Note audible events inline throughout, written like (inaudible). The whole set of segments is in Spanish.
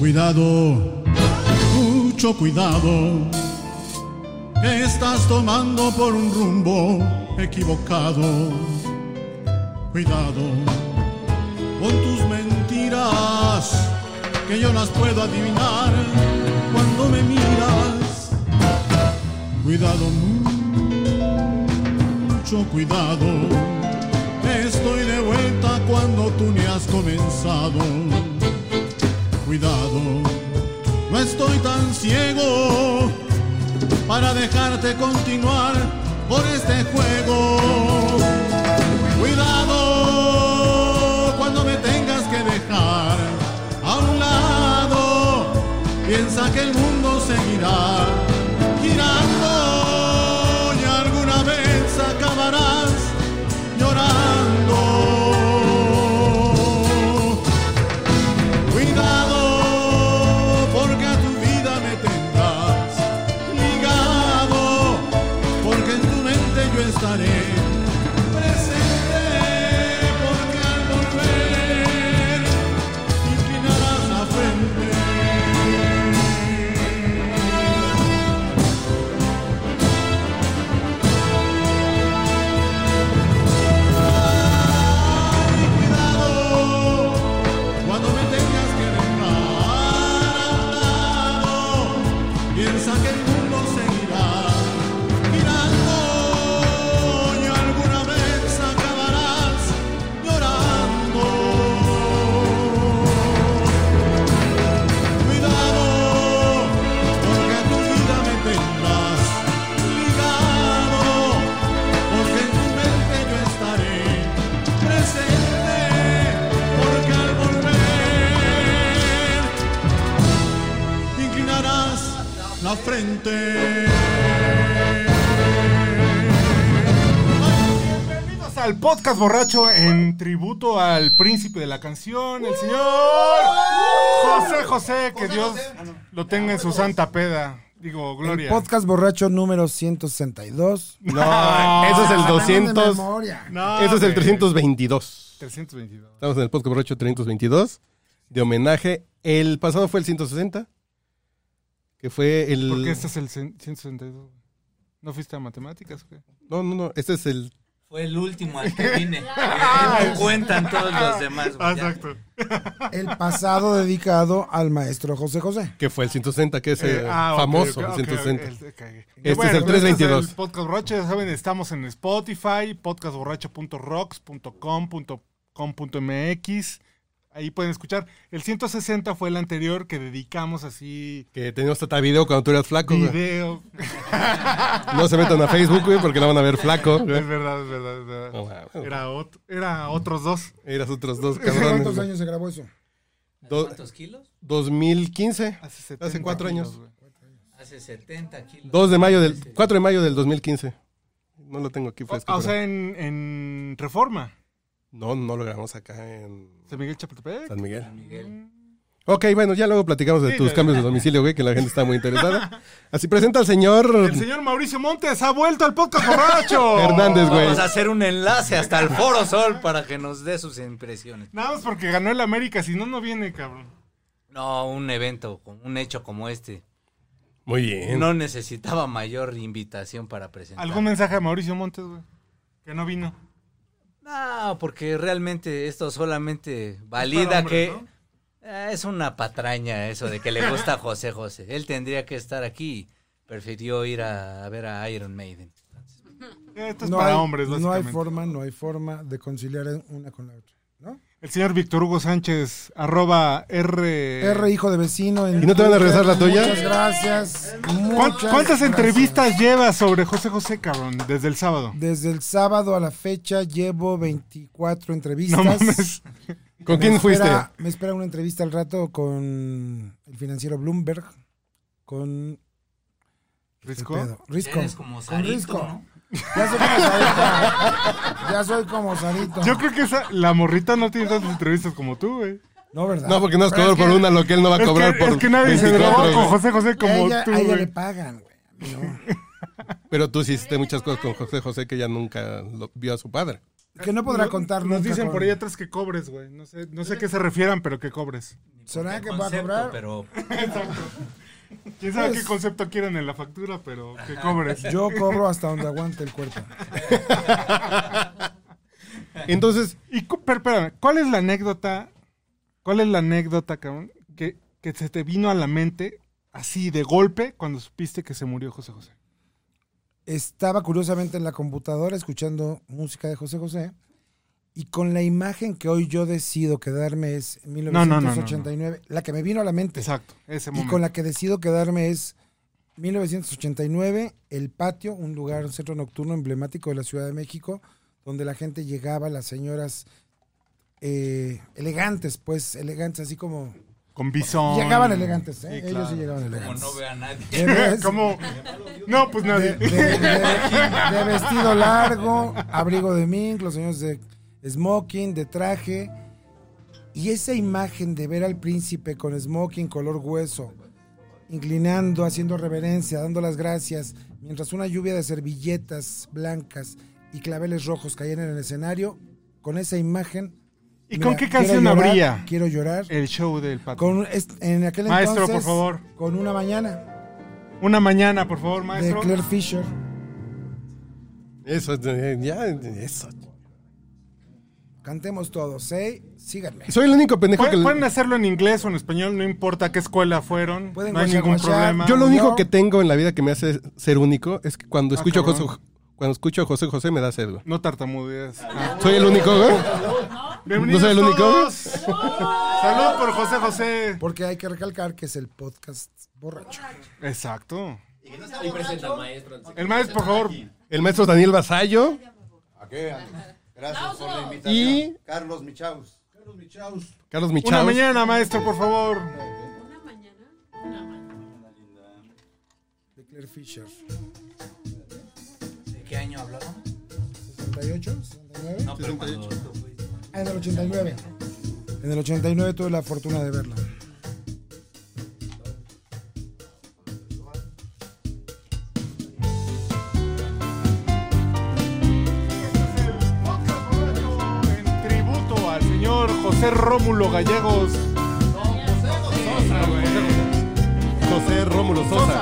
Cuidado, mucho cuidado, que estás tomando por un rumbo equivocado. Cuidado con tus mentiras, que yo las puedo adivinar cuando me miras. Cuidado, mucho cuidado, estoy de vuelta cuando tú ni has comenzado. Cuidado, no estoy tan ciego para dejarte continuar por este juego. Cuidado cuando me tengas que dejar a un lado. Piensa que el mundo seguirá girando y alguna vez acabarás llorando. La frente. Bienvenidos al podcast borracho en tributo al príncipe de la canción, el señor José José, que Dios lo tenga en su santa peda. Digo, gloria. Podcast borracho número 162. No, eso es el Hablando de 200. memoria. No, Eso es el güey. 322. 322. Estamos en el podcast borracho 322 de homenaje. El pasado fue el 160, que fue el... ¿Por qué este es el cien- 162? ¿No fuiste a matemáticas? o qué? No, no, no, este es el... Fue el último al que vine. (laughs) no cuentan todos los demás. güey. Exacto. El pasado dedicado al maestro José José. que fue el 160, que es Eh, el ah, famoso, ok, el ok, 160. el- ok. Este Bueno, es el pues 322. el podcast borracho, ya saben, estamos en Spotify, podcastborracho.rocks.com.mx. Ahí pueden escuchar. El 160 fue el anterior que dedicamos así Que teníamos hasta video cuando tú eras flaco, güey. video. (laughs) No se metan a Facebook, güey, porque la van a ver flaco. Es verdad, es verdad, es verdad. Wow. Era, ot- era otros dos. Eras otros dos ¿Hace cabrones. cuántos años se grabó eso? Do- ¿Cuántos kilos? 2015. Hace, 70 Hace cuatro kilos, años. güey. Hace 70 kilos. 2 de mayo del... 4 de mayo del 2015. No lo tengo aquí fresco. O, o sea, en, en Reforma. No, no lo grabamos acá en San Miguel Chapultepec. San Miguel. Miguel. Ok, bueno, ya luego platicamos de Sí, tus cambios de domicilio, güey, que la gente está muy interesada. (laughs) Así presenta al señor El señor Mauricio Montes ha vuelto al podcast borracho. (laughs) Hernández, güey. Vamos a hacer un enlace hasta el Foro Sol para que nos dé sus impresiones. Nada más porque ganó el América, si no, no viene, cabrón. No, un evento, un hecho como este. Muy bien. No necesitaba mayor invitación para presentar. ¿Algún mensaje a Mauricio Montes, güey? Que no vino. No, porque realmente esto solamente valida hombres, que ¿no? Eh, es una patraña eso de que le gusta a José José. Él tendría que estar aquí. y Prefirió ir a, a ver a Iron Maiden. Esto es No para hay, hombres, no hay forma, no hay forma de conciliar una con la otra. El señor Víctor Hugo Sánchez, arroba R... R, hijo de vecino. en ¿Y no te van a regresar la tuya? Muchas gracias. ¿Cuán- muchas ¿Cuántas gracias. entrevistas llevas sobre José José, cabrón? Desde el sábado. Desde el sábado a la fecha llevo 24 entrevistas. No mames. (laughs) ¿Con Me quién fuiste? Me espera una entrevista al rato con el financiero Bloomberg, con ¿Risco? Risco. Eres como con Risco. ¿no? Ya soy como Sarito. ya soy como Sarito. Yo creo que esa, la morrita no tiene tantas entrevistas como tú, güey. No, ¿verdad? No, porque no has cobrado es por que una lo que él no va a Es cobrar que, por es que nadie se 24, grabó con. José José como ella, tú, a ella güey. le pagan, güey. No. Pero tú sí hiciste muchas cosas con José José que ella nunca lo vio a su padre. Que no podrá contar Nos dicen con- por ahí atrás que cobres, güey. No sé, no sé a qué se refieran, pero que cobres. ¿Será que va a cobrar? Pero (laughs) Quién sabe Pues- qué concepto quieren en la factura, pero que cobres. Yo cobro hasta donde aguante el cuerpo. (laughs) Entonces, Y, pero, espérame, ¿cuál es la anécdota? ¿Cuál es la anécdota, cabrón, que, que se te vino a la mente así de golpe cuando supiste que se murió José José? Estaba curiosamente en la computadora escuchando música de José José y con la imagen que hoy yo decido quedarme es no, no, no, no. 1989, la que me vino a la mente Exacto, ese y momento. con la que decido quedarme es 1989, el patio, un lugar, un centro nocturno emblemático de la Ciudad de México, donde la gente llegaba, las señoras eh, elegantes, pues elegantes, así como... Con bisón. Llegaban elegantes, ¿eh? Sí, Ellos claro. sí llegaban como elegantes. no ve a nadie. (laughs) ¿Cómo? No, pues de, nadie. de- de- de vestido largo, abrigo de mink, los señores de smoking, de traje. Y esa imagen de ver al príncipe con smoking color hueso, inclinando, haciendo reverencia, dando las gracias, mientras una lluvia de servilletas blancas y claveles rojos caían en el escenario, con esa imagen... ¿Y mira, con qué canción llorar, habría Quiero llorar. el show del pato? Con, en aquel Maestro, entonces, por favor. con una mañana Una mañana, por favor, de maestro. Claire Fisher. eso, ya, eso. Cantemos todos, ¿eh? Síganme. Soy el único pendejo que... Pueden, pueden hacerlo en inglés o en español, no importa qué escuela fueron. Pueden no hay ningún guachar. problema. Yo lo único que tengo en la vida que me hace ser único es que cuando Ah, escucho, cabrón. José, cuando escucho a José José me da sed, güey. No tartamudees. Ah. Soy el único, güey. ¿No soy el único? todos. Salud por José José. Porque hay que recalcar que es el podcast borracho. Exacto. Y al maestro. El maestro, por favor. El maestro Daniel Vasallo. ¿A qué? Gracias por la invitación. Y- Carlos Michaus. Carlos Michaus. Carlos Una Michaus. mañana, maestro, por favor. De Claire Fisher. ¿De qué año hablábamos? ¿68? ¿69? No, pero cuando tú fuiste. Ah, en el 89. En el 89 tuve la fortuna de verla. Rómulo Gallegos. José Rómulo Sosa.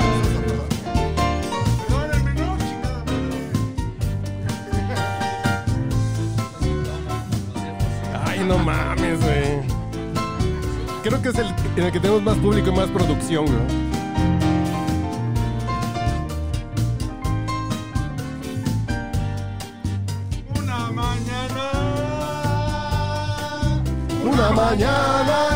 Ay, no mames, güey. Creo que es el en el que tenemos más público y más producción, güey. Mañana.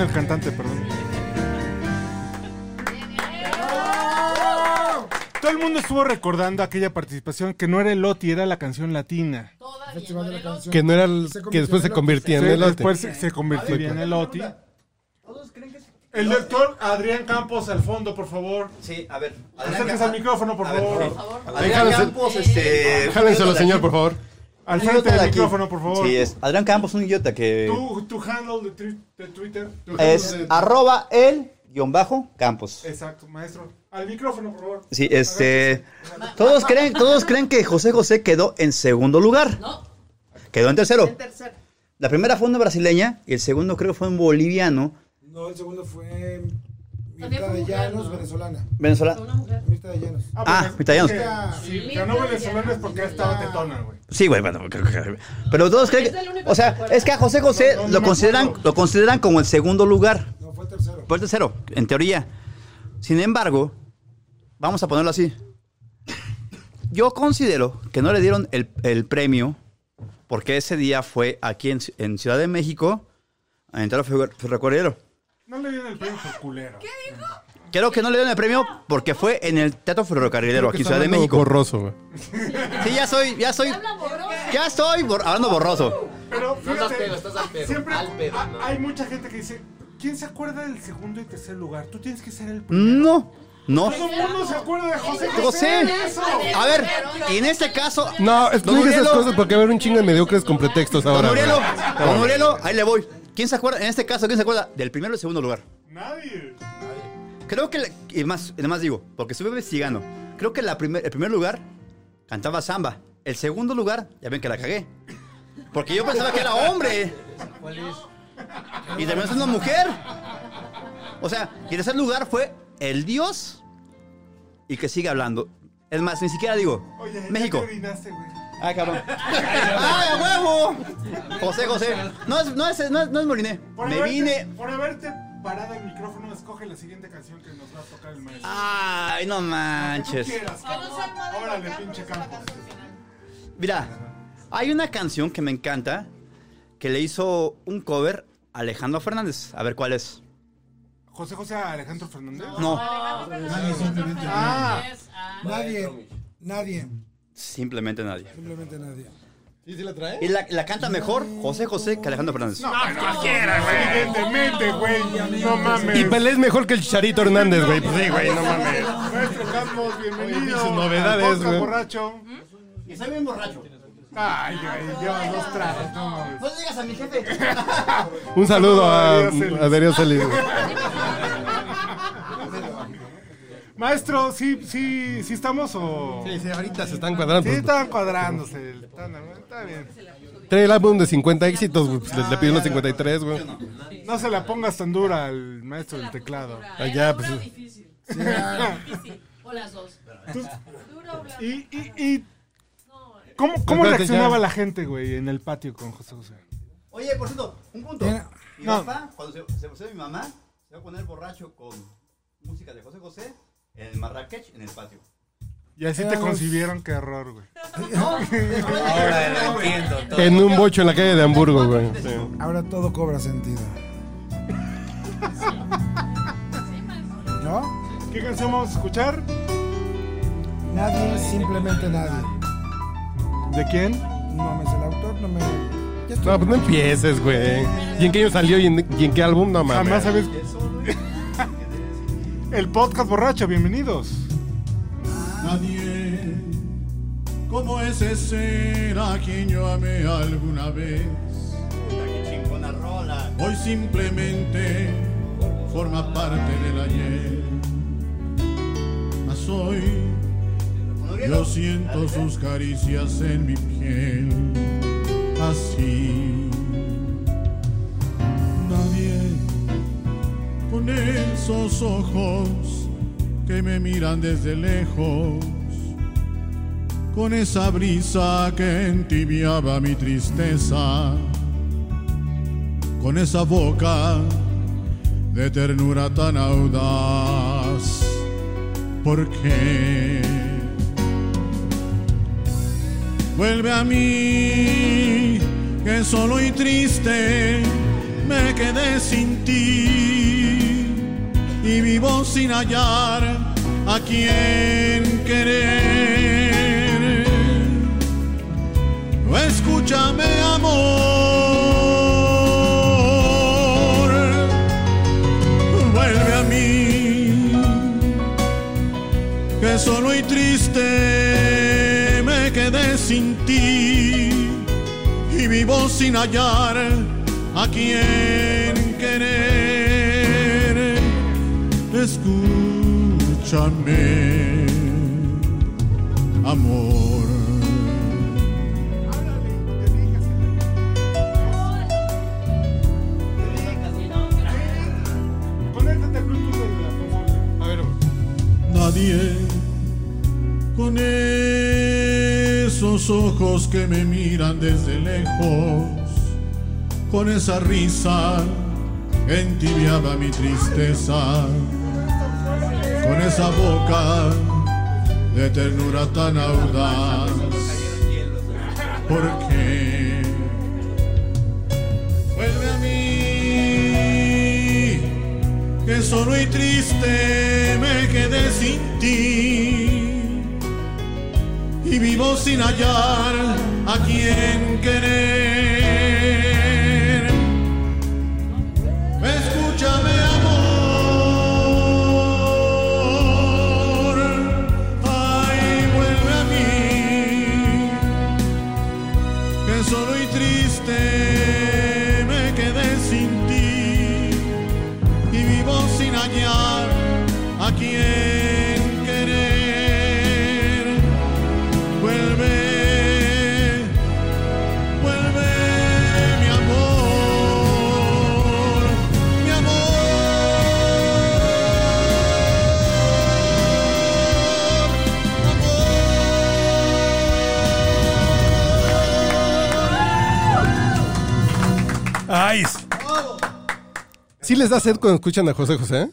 El cantante, perdón. Todo el mundo estuvo recordando aquella participación que no era el Loti, era la canción latina. Que no era el, que después se convirtió en el Loti. Después se, en el Loti. El doctor Adrián Campos al fondo, por favor. Sí, a ver. Acérquese al micrófono, por favor. Adrián Campos, este. Señor, por favor. Al frente del aquí. micrófono, por favor. Sí, es Adrián Campos, un idiota que. Tu, tu handle de, tri- de Twitter. Tu Es de- arroba el guion bajo Campos. Exacto, maestro. Al micrófono, por favor. Sí, este. Todos creen, todos creen que José José quedó en segundo lugar. No, Quedó en tercero. en tercero. La primera fue una brasileña y el segundo creo que fue un boliviano. No, el segundo fue Mirta de Llanos, ¿no? venezolana. Mujer. Mirta de Llanos. Ah, porque- italianos. porque Si ganó venezolano es porque estaba tetona, güey. Sí, güey, bueno, pero todos creen que, o sea, es que a José José No, no, no lo consideran, lo consideran como el segundo lugar, No, fue el tercero. fue el tercero, en teoría. Sin embargo, vamos a ponerlo así. Yo considero que no le dieron el, el premio porque ese día fue aquí en, en Ciudad de México a entrar al ferro- ferrocarrilero. No le dieron el premio por culero. Creo que no le dieron el premio porque fue en el Teatro Ferrocarrilero aquí en Ciudad de México. Borroso, güey. Sí, ya soy, ya soy, ya estoy bor- hablando borroso. Pero estás fíjate, pedo, estás al pedo, siempre al pedo, ha- ¿no? hay mucha gente que dice, ¿quién se acuerda del segundo y tercer lugar? Tú tienes que ser el primero. No, no. Todo el mundo se acuerda de José José. José. Eso. A ver, y en este caso. No, es que Don no digas esas Urielo, cosas porque va a haber un chingo de mediocres con pretextos Don ahora. güey. Urielo, Don Urielo, ahí le voy. ¿Quién se acuerda? En este caso, ¿quién se acuerda del primero y el segundo lugar? Nadie. Creo que, y más, y además digo, porque estuve investigando, creo que la primer, el primer lugar cantaba samba. El segundo lugar, ya ven que la cagué. Porque yo pensaba que era hombre. Y también es una mujer. O sea, y el tercer lugar fue el dios y que sigue hablando. Es más, ni siquiera digo, Oye, ya México. te orinaste, güey. Ay, cabrón. ¡Ay, a huevo! José, José. No es, no es, no es, no es Moliné. Por Me haberte- vine. Por haberte parado el micrófono, escoge la siguiente canción que nos va a tocar el maestro. Ay, no manches. quieras. Órale, pinche Campos. Mira, hay una canción que me encanta que le hizo un cover a Alejandro Fernández. A ver cuál es. José José Alejandro Fernández. No, Ah, Nadie, nadie, simplemente nadie. simplemente nadie. ¿Sí, sí la trae? Y la, la canta mejor José José que Alejandro Fernández. cualquiera, güey. Evidentemente, güey. No mames. Y Pelé es mejor que el Chicharito Hernández, güey. Pues sí, güey, no mames. Maestro Campos, bienvenido. sus novedades, güey. borracho. Y soy bien borracho. Ay, güey, lleva dos tragos, no mames. No le digas a mi jefe. Un saludo a, Darío Celis. a Darío Celis. Maestro, ¿sí, sí, sí estamos o...? Sí, sí, ahorita se están cuadrando. Sí, estaban cuadrándose. Están- está bien. Trae el álbum de 50 éxitos, güey. Pues le, le pidió unos 53, güey. No se la pongas tan dura al maestro del teclado. Allá, pues. Difícil. Difícil. O las dos. Dura o blanca. Y, y, y ¿cómo, cómo reaccionaba la gente, güey, en el patio con José José? Oye, por cierto, un punto. Mi No. papá, cuando se, se posee mi mamá, se va a poner borracho con música de José José en el Marrakech, en el patio. Y así te concibieron, qué error, güey. Ahora lo entiendo todo. En un bocho en la calle de Hamburgo, güey. Sí. Ahora todo cobra sentido. ¿No? ¿Qué canción vamos a escuchar? Nadie, simplemente nadie. ¿De quién? No mames, el autor no me. No, pues no empieces, güey. ¿Y en qué año salió y en, y en qué álbum? No mames. Jamás sabes... el podcast borracho, bienvenidos. Nadie como ese ser a quien yo amé alguna vez. Hoy simplemente forma parte del ayer. Mas hoy yo siento sus caricias en mi piel. Así. Con esos ojos que me miran desde lejos. Con esa brisa que entibiaba mi tristeza con esa boca de ternura tan audaz. ¿Por qué? Vuelve a mí, que solo y triste me quedé sin ti y vivo sin hallar a quien querer. Escúchame, amor, vuelve a mí, que solo y triste me quedé sin ti y vivo sin hallar a quien querer. A ver, Nadie con esos ojos que me miran desde lejos, con esa risa entibiaba mi tristeza, con esa boca de ternura tan audaz. ¿Por qué? Vuelve a mí, que solo y triste me quedé sin ti y vivo sin hallar a quien querer. ¿Sí les da sed cuando escuchan a José José?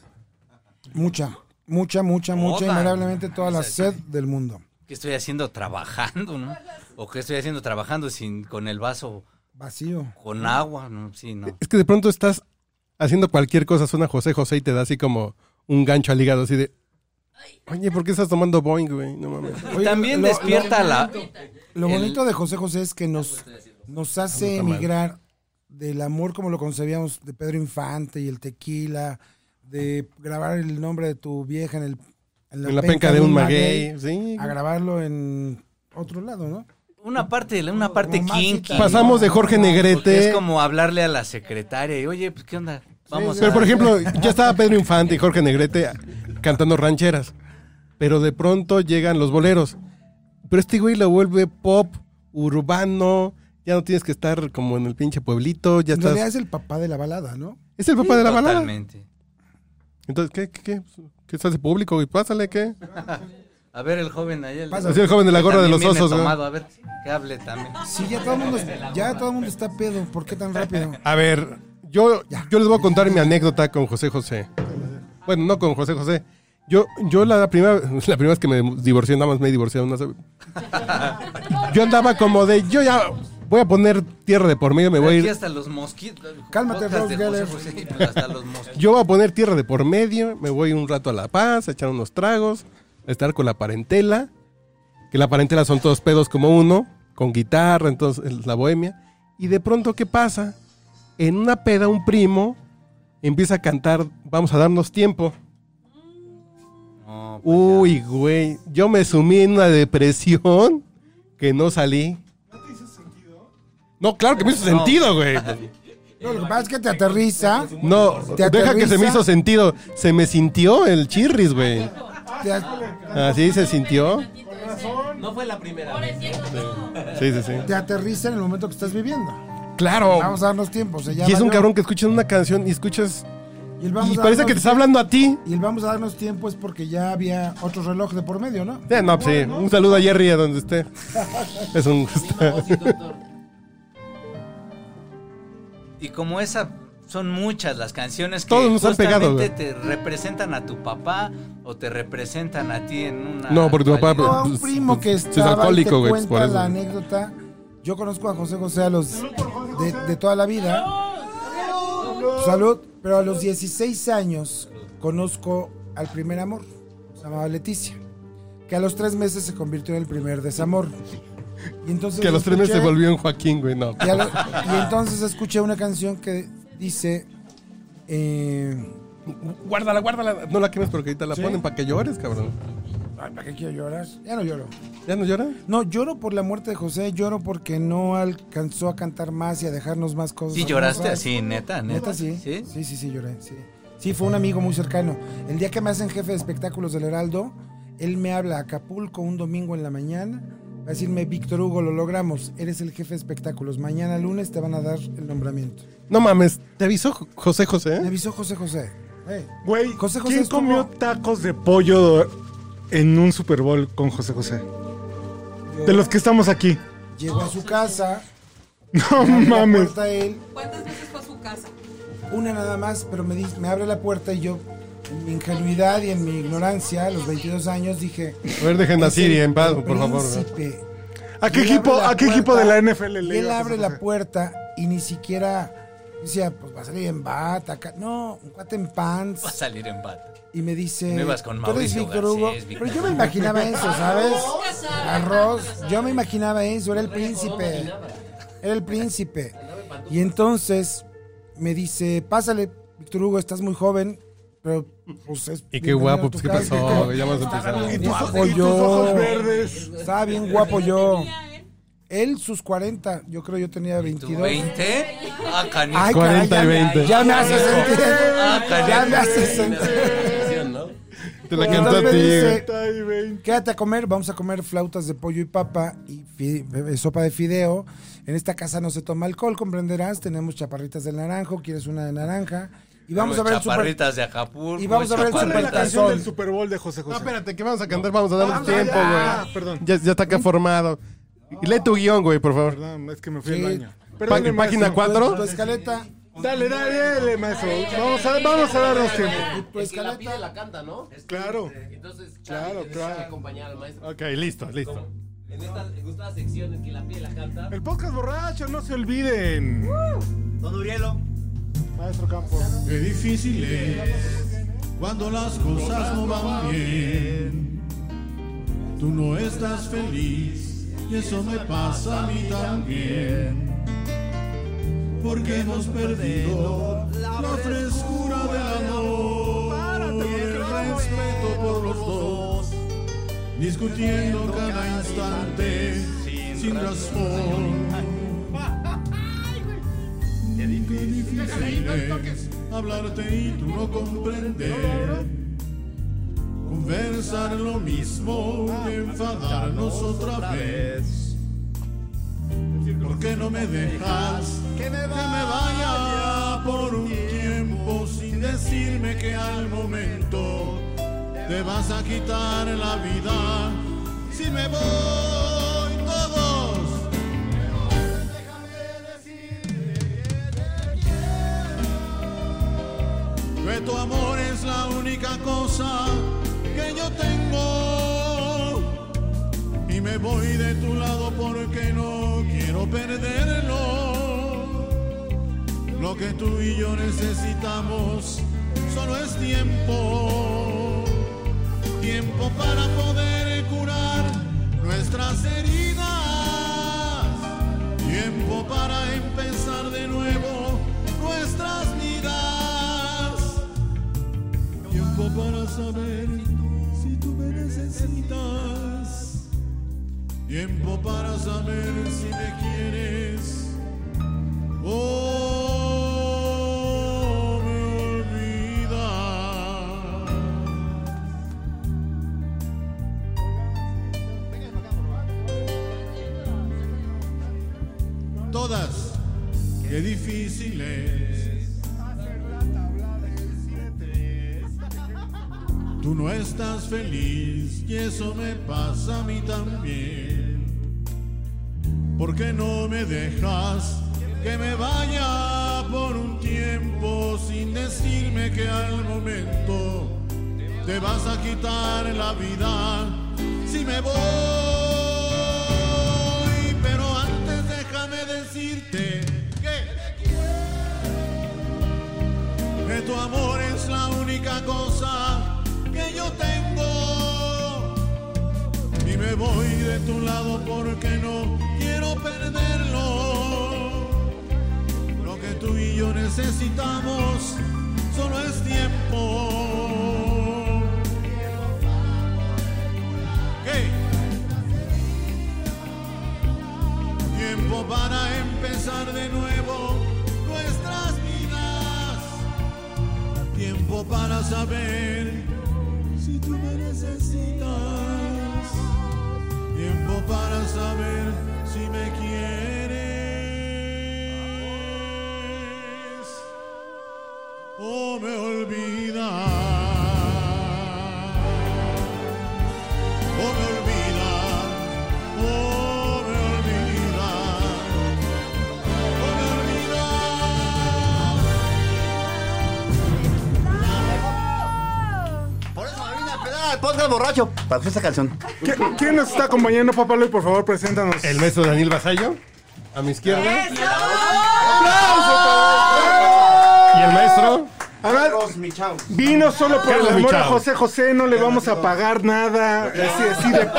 Mucha, mucha, mucha, mucha, invariablemente toda la sed del mundo. ¿Qué estoy haciendo trabajando, no? ¿O qué estoy haciendo trabajando sin con el vaso Vacío. con agua? No, sí, no. Es que de pronto estás haciendo cualquier cosa, suena José José y te da así como un gancho al hígado, así de... Oye, ¿por qué estás tomando Boeing, güey? No mames. Y Oye, también lo- despierta la... Lo bonito de José José es que nos, nos hace emigrar del amor como lo concebíamos de Pedro Infante y el tequila, de grabar el nombre de tu vieja en, el, En la penca de un maguey, sí. a grabarlo en otro lado, ¿no? Una parte, una parte Como más kinky. Pasamos de Jorge Negrete... es como hablarle a la secretaria y, oye, pues, ¿qué onda? Vamos Pero a... por ejemplo, ya estaba Pedro Infante y Jorge Negrete cantando rancheras. Pero de pronto llegan los boleros. Pero este güey lo vuelve pop, urbano. Ya no tienes que estar como en el pinche pueblito. Ya En realidad es el papá de la balada, ¿no? Es el papá de la balada. Totalmente. Entonces, ¿qué, qué, qué? ¿Qué se hace público, güey? Pásale, ¿qué? A ver, el joven ahí. El. Así el joven de la gorra de los osos, tomado, A ver, que hable también. Sí, ya todo el mundo, ya todo el mundo está pedo. ¿Por qué tan rápido? (laughs) A ver, yo, yo les voy a contar mi anécdota con José José. Bueno, no con José José. Yo, yo la primera, (laughs) la primera vez que me divorcié, nada más me he divorciado una (laughs) Yo andaba como de, yo ya voy a poner tierra de por medio, me voy a ir, hasta los mosquitos. Cálmate, Rose Geller. José, hasta los mosquitos. yo voy a poner tierra de por medio, me voy un rato a La Paz, a echar unos tragos, a estar con la parentela, que la parentela son todos pedos como uno, con guitarra, entonces la bohemia. Y de pronto, ¿qué pasa? En una peda un primo empieza a cantar, vamos a darnos tiempo. No, pues, Uy, güey, yo me sumí en una depresión que no salí. ¿No claro que me hizo sentido, güey. No, lo que pasa es que te aterriza. No, ¿Te deja que se me hizo sentido. Se me sintió el chirris, güey. te- Así se sintió. No fue la primera vez. Sí, sí, sí. te aterriza en el momento que estás viviendo. Claro. Vamos a darnos tiempo. Se Y llama es un yo. cabrón que escuchas una canción y escuchas. Y, el vamos Y a parece darnos- que te está hablando a ti. Y el vamos a darnos tiempo es porque ya había otro reloj de por medio, ¿no? Eh, no, pues sí. Un saludo a Jerry a donde esté. (laughs) Es un gusto. Y como esa, son muchas las canciones que Todos nos han pegado, justamente te representan a tu papá o te representan a ti en una... No, porque tu papá-. No, a un primo que es estaba y alcohólico, te güey, cuenta por eso. la anécdota. Yo conozco a José José a los de, de toda la vida. Salud, pero a los 16 años conozco al primer amor. se llamaba Leticia, que a los tres meses se convirtió en el primer desamor. Y entonces Que a los tres meses se volvió en Joaquín, güey, no. y, a lo- y entonces escuché una canción que dice... eh, Guárdala, guárdala. No la quemes porque ahorita la ¿Sí? ponen para que llores, cabrón. ay, ¿Para qué quiero llorar? Ya no lloro. ¿Ya no llora? No, lloro por la muerte de José, lloro porque no alcanzó a cantar más y a dejarnos más cosas. ¿Sí lloraste así, neta? ¿Neta, Neta, sí. ¿Sí? Sí, sí, sí, lloré, sí. Sí, fue un amigo muy cercano. El día que me hacen jefe de espectáculos del Heraldo, él me habla a Acapulco un domingo en la mañana. Va a decirme, Víctor Hugo, lo logramos. Eres el jefe de espectáculos. Mañana lunes te van a dar el nombramiento. No mames, ¿te avisó Jo- José José? Me avisó José José. Ey, Güey, José José ¿quién comió tacos de pollo en un Super Bowl con José José? yo- De los que estamos aquí. Llegó a su casa. (laughs) No me abre la mames. puerta él. ¿Cuántas veces fue a su casa? Una nada más, pero me, dice- me abre la puerta y yo, en mi ingenuidad y en mi ignorancia, a los 22 años, dije... A ver, dejen a "Es Siri en paz, por favor. príncipe". ¿A qué equipo, a qué equipo de la NFL le él abre la puerta y ni siquiera decía, pues va a salir en bata. acá". No, un cuate en Va a pants. salir en bat. Y me dice, No ibas con "¿Tú eres Mauricio Garcés, Hugo?". Víctor Pero yo me imaginaba eso, ¿sabes? (laughs) Arroz. Yo me imaginaba eso, era el príncipe. Era el príncipe. Y entonces me dice, pásale, Víctor Hugo, estás muy joven, pero pues es Y qué guapo, pues qué casa". pasó, ya vamos a empezar. bien Y tus- guapo y tus yo. ojos verdes. Estaba bien (laughs) guapo yo. él? Sus 40, yo creo yo tenía ¿Tú 22. 20? Ah, canijo. Ay, 40 y caray, ya me- 20. Ya me hace sentir. Ah, Ya canijo. me hace sentir. Te la Y cantó a ti, dice. Quédate a comer, vamos a comer flautas de pollo y papa y eh, sopa de fideo. En esta casa no se toma alcohol, comprenderás. Tenemos chaparritas de naranjo, quieres una de naranja. Y vamos a ver el super... Chaparritas de Acapulco. y vamos a ver el ¿Cuál es la canción del Super Bowl de José No, José? espérate, que vamos a cantar, vamos a darle Ah, tiempo, ya. güey. Perdón. Ya, ya está acá formado. Y lee tu guion, güey, por favor. Perdón, es que me fui Sí. al baño. Pa- Perdone, página maestro. 4. Tu escaleta, Dale, dale, dale, maestro. Vamos a, vamos a darnos tiempo. tu El que la pide escaleta. la canta, ¿no? Claro. Entonces, Claro, claro. acompañar al maestro. Ok, listo, listo. En esta en esta sección, el que la pide la canta. El podcast borracho, no se olviden. Don Urielo. Maestro Campos. Qué difícil es cuando las cosas no van bien. Tú no estás feliz y eso me pasa a mí también. Porque hemos perdido la frescura del amor, el respeto por los dos, discutiendo cada instante sin razón. Qué difícil es hablarte y tú no comprender. Conversar lo mismo y enfadarnos otra vez. ¿Por qué no me dejas que me vaya por un tiempo sin decirme que al momento te vas a quitar la vida? Si me voy tu amor es la única cosa que yo tengo. Y me voy de tu lado porque no quiero perderlo. Lo que tú y yo necesitamos solo es tiempo. Tiempo para poder curar nuestras heridas. Tiempo para empezar de nuevo nuestras Tiempo para saber si tú me necesitas. Tiempo para saber si me quieres. Oh, estás feliz y eso me pasa a mí también. ¿Por qué no me dejas que me vaya por un tiempo sin decirme que al momento te vas a quitar la vida si me voy? Pero antes déjame decirte que que tu amor es la única cosa yo tengo. me voy de tu lado porque no quiero perderlo. Lo que tú y yo necesitamos solo es tiempo. Tiempo para empezar de nuevo nuestras vidas. Tiempo para saber si tú me necesitas. Tiempo para saber si me quieres o me olvidas. Al podcast borracho. Para hacer esta canción. ¿Qui- ¿Quién nos está acompañando, papá Luis? Por favor, preséntanos. El maestro Daniel Basallo, a mi izquierda. Y el maestro. A ver, Carlos Michao. vino solo por el amor a. José José, no le vamos a pagar nada. Así, así de...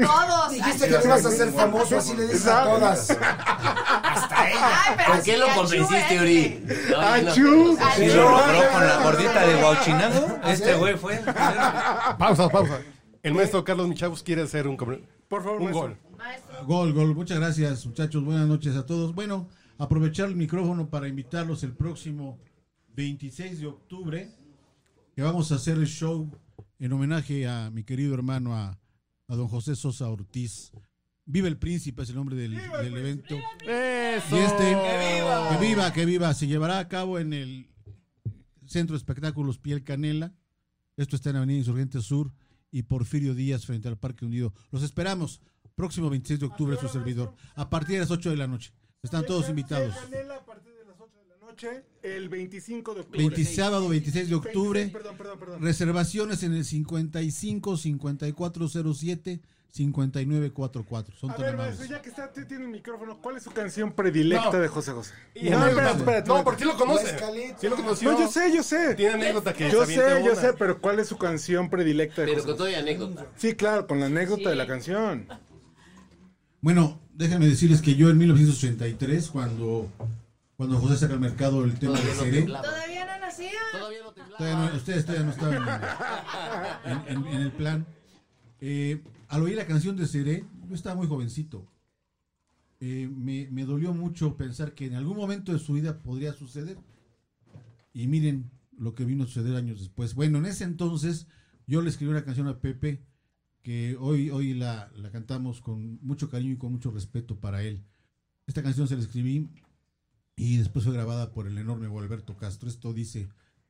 Todos. Dijiste que te ibas a hacer famoso, así le dices a todas. (laughs) Hasta ella. ¿Por qué lo convenciste. Uri? ¡Achú! ¿Y lo logró con la gordita de Guauchinago? Este güey fue. Pausa, pausa. El maestro Carlos Michavos quiere hacer un, Por favor, un maestro. gol. Gol, gol. Muchas gracias, muchachos. Buenas noches a todos. Bueno, aprovechar el micrófono para invitarlos el próximo 26 de octubre, que vamos a hacer el show en homenaje a mi querido hermano, a, a don José Sosa Ortiz. Viva el Príncipe es el nombre del, del evento. Eso. Y este, que viva, que viva. Se llevará a cabo en el Centro de Espectáculos Piel Canela. Esto está en Avenida Insurgente Sur y Porfirio Díaz frente al Parque Hundido. Los esperamos. Próximo 26 de octubre, su servidor. A partir de las 8 de la noche. Están todos invitados. Canela a partir de las 8 de la noche, el 25 de octubre. 20 sábado 26 de octubre. 26, Perdón, perdón, perdón. Reservaciones en el 55 5407 5944. Son A ver, maestro, ya que está, tiene el micrófono, ¿cuál es su canción predilecta No. de José José? Y No, espérate, espérate, No, porque sí lo conoce. Sí lo conoció. No, yo sé, yo sé. Tiene anécdota que Yo sé, yo una. sé, pero ¿cuál es su canción predilecta de Pero José con José? todo y anécdota. Sí, claro, con la anécdota Sí. de la canción. Bueno, déjenme decirles que yo en 1983, cuando, cuando José saca al mercado el tema de temblaba. Todavía no nacía. Todavía no temblaba. todavía no- ustedes todavía no estaban en, en- en el plan. Eh, al oír la canción de Seré, yo estaba muy jovencito. Eh, me, me dolió mucho pensar que en algún momento de su vida podría suceder. Y miren lo que vino a suceder años después. Bueno, en ese entonces yo le escribí una canción a Pepe que hoy, hoy la, la cantamos con mucho cariño y con mucho respeto para él. Esta canción se la escribí y después fue grabada por el enorme Gualberto Castro. Esto dice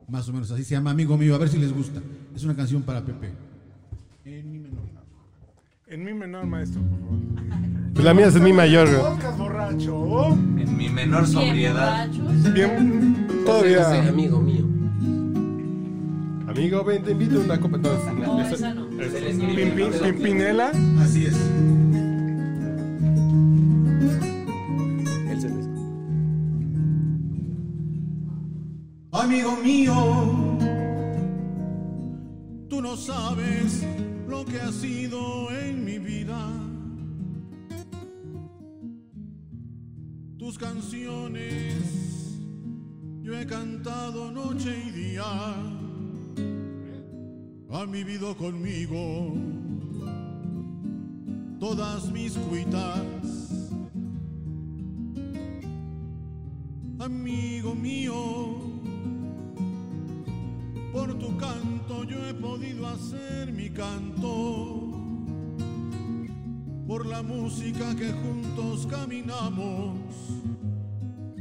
más o menos así, se llama Amigo Mío, a ver si les gusta. Es una canción para Pepe. En mi menor. En mi menor, maestro, por favor. Pues la mía es mi mayor. borracho. En mi menor sobriedad. Bien, todavía. amigo mío. Amigo, ven, te invito a una copa. Entonces, No, esa- Pimpinela. Así es. Amigo mío, tú no sabes lo que ha sido en mi vida. Tus canciones yo he cantado noche y día. Han vivido conmigo todas mis cuitas. Amigo mío, por tu canto yo he podido hacer mi canto. Por la música que juntos caminamos,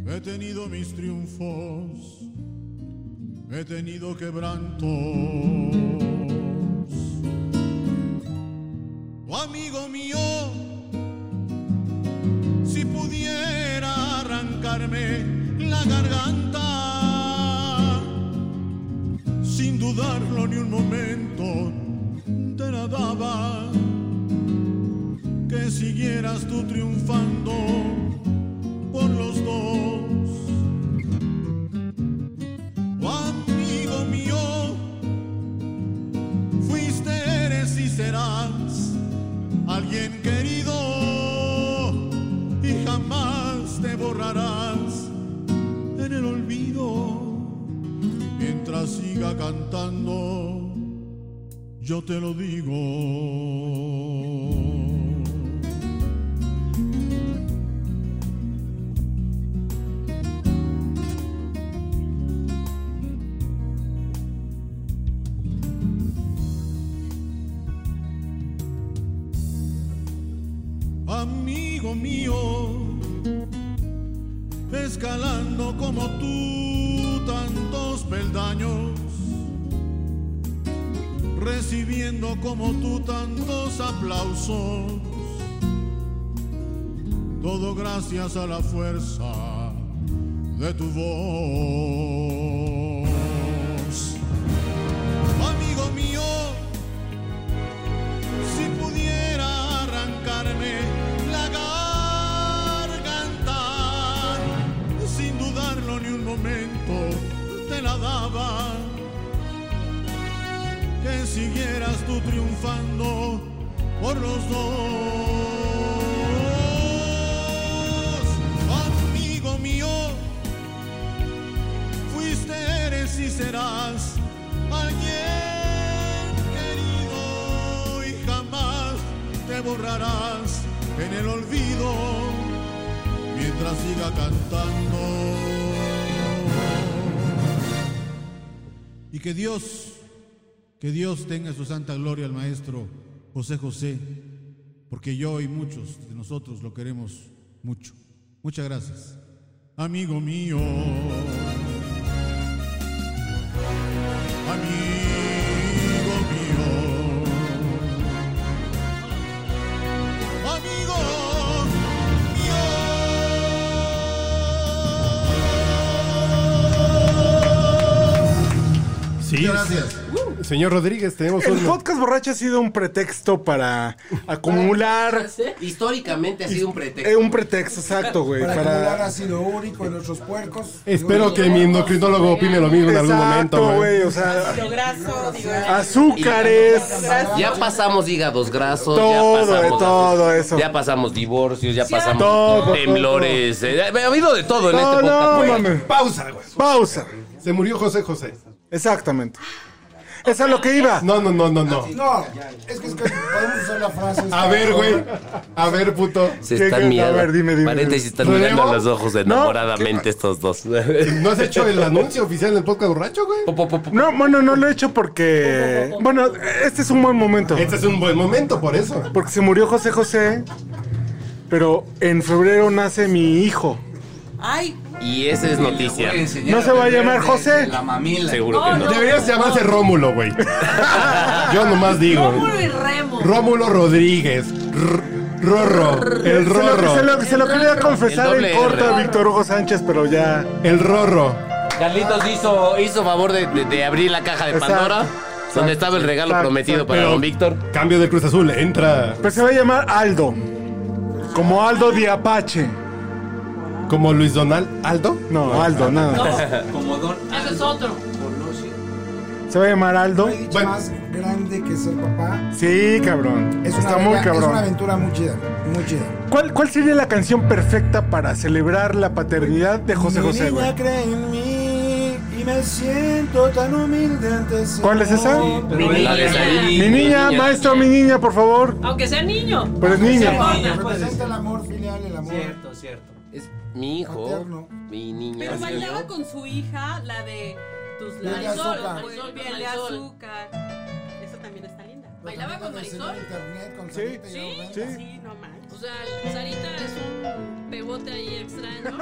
he tenido mis triunfos, he tenido quebrantos. Te gracias a la fuerza de tu voz. Amigo mío, si pudiera arrancarme la garganta, sin dudarlo ni un momento, te la daba. Que siguieras tú triunfando por los dos. Te borrarás en el olvido mientras siga cantando. Y que Dios, que Dios tenga su santa gloria al maestro José José, porque yo y muchos de nosotros lo queremos mucho. Muchas gracias. Amigo mío. Amigo Señor Rodríguez, tenemos El un... podcast borracho ha sido un pretexto para acumular. Históricamente ha sido un pretexto. Eh, un pretexto, exacto, güey. Para Para, acumular ácido úrico en nuestros puercos. Espero que mi endocrinólogo opine lo mismo en algún momento, Exacto, güey. güey. O sea, Lo graso, digo. azúcares. Ya pasamos hígados grasos, Todo, ya pasamos, de todo eso. Ya pasamos divorcios, ya pasamos Todo, temblores. eh, ha habido de todo en No, este podcast. no. Pausa, güey. Pausa. Se murió José José. Exactamente. Eso es lo que iba. No, no, no, no, no. No, es que, es que podemos usar la frase. A ver, güey. A ver, puto. Se ¿Qué- qué? están A mirando. ver, dime, dime, Paréntesis, están mirando a los ojos enamoradamente estos dos. ¿No has hecho el anuncio oficial del podcast borracho, güey? No, bueno, no lo he hecho porque. Bueno, este es un buen momento. Este es un buen momento, por eso. Porque se murió José José. Pero en febrero nace mi hijo. Ay, Y esa es noticia. No se va a llamar José. La mamila. Seguro que no. Deberías llamarse Rómulo, güey. (laughs) Yo nomás digo. Rómulo y Remo. Rómulo Rodríguez. R- Rorro. El Se lo, Rorro. se lo- se lo quería confesar en corto R. a Víctor Hugo Sánchez, pero ya. El Rorro. Carlitos hizo, hizo favor de, de- de abrir la caja de Exacto. Pandora, donde estaba el regalo Exacto, prometido exacto. para Pero- don Víctor. Cambio de Cruz Azul. Entra Pues se va a llamar Aldo. Como Aldo de Apache. Como Luis Donald Aldo. No, Aldo, nada. (laughs) Como Don Ese es otro. Se va a llamar Aldo. No hay dicho Bueno. más grande que ser papá. Sí, cabrón. Es una, Está muy aventura- es una cabrón. aventura muy chida. Muy chida. ¿Cuál, ¿Cuál sería la canción perfecta para celebrar la paternidad de José Mi José, niña cree en mí y me siento tan humilde ante ese ¿Cuál es esa? Pero Mi niña. Said. Mi niña, maestro, mi niña, por favor. Aunque sea niño. Pero es niña. Representa el amor filial, el amor Cierto, cierto. Es mi hijo, Materno. mi niña. pero bailaba con su hija la de tus labios. Marisol, Miel de azúcar. Esa también está linda. ¿Bailaba con Marisol? internet con Sí, sí, sí. Sí, no manches. O sea, Sarita es un pegote ahí extraño.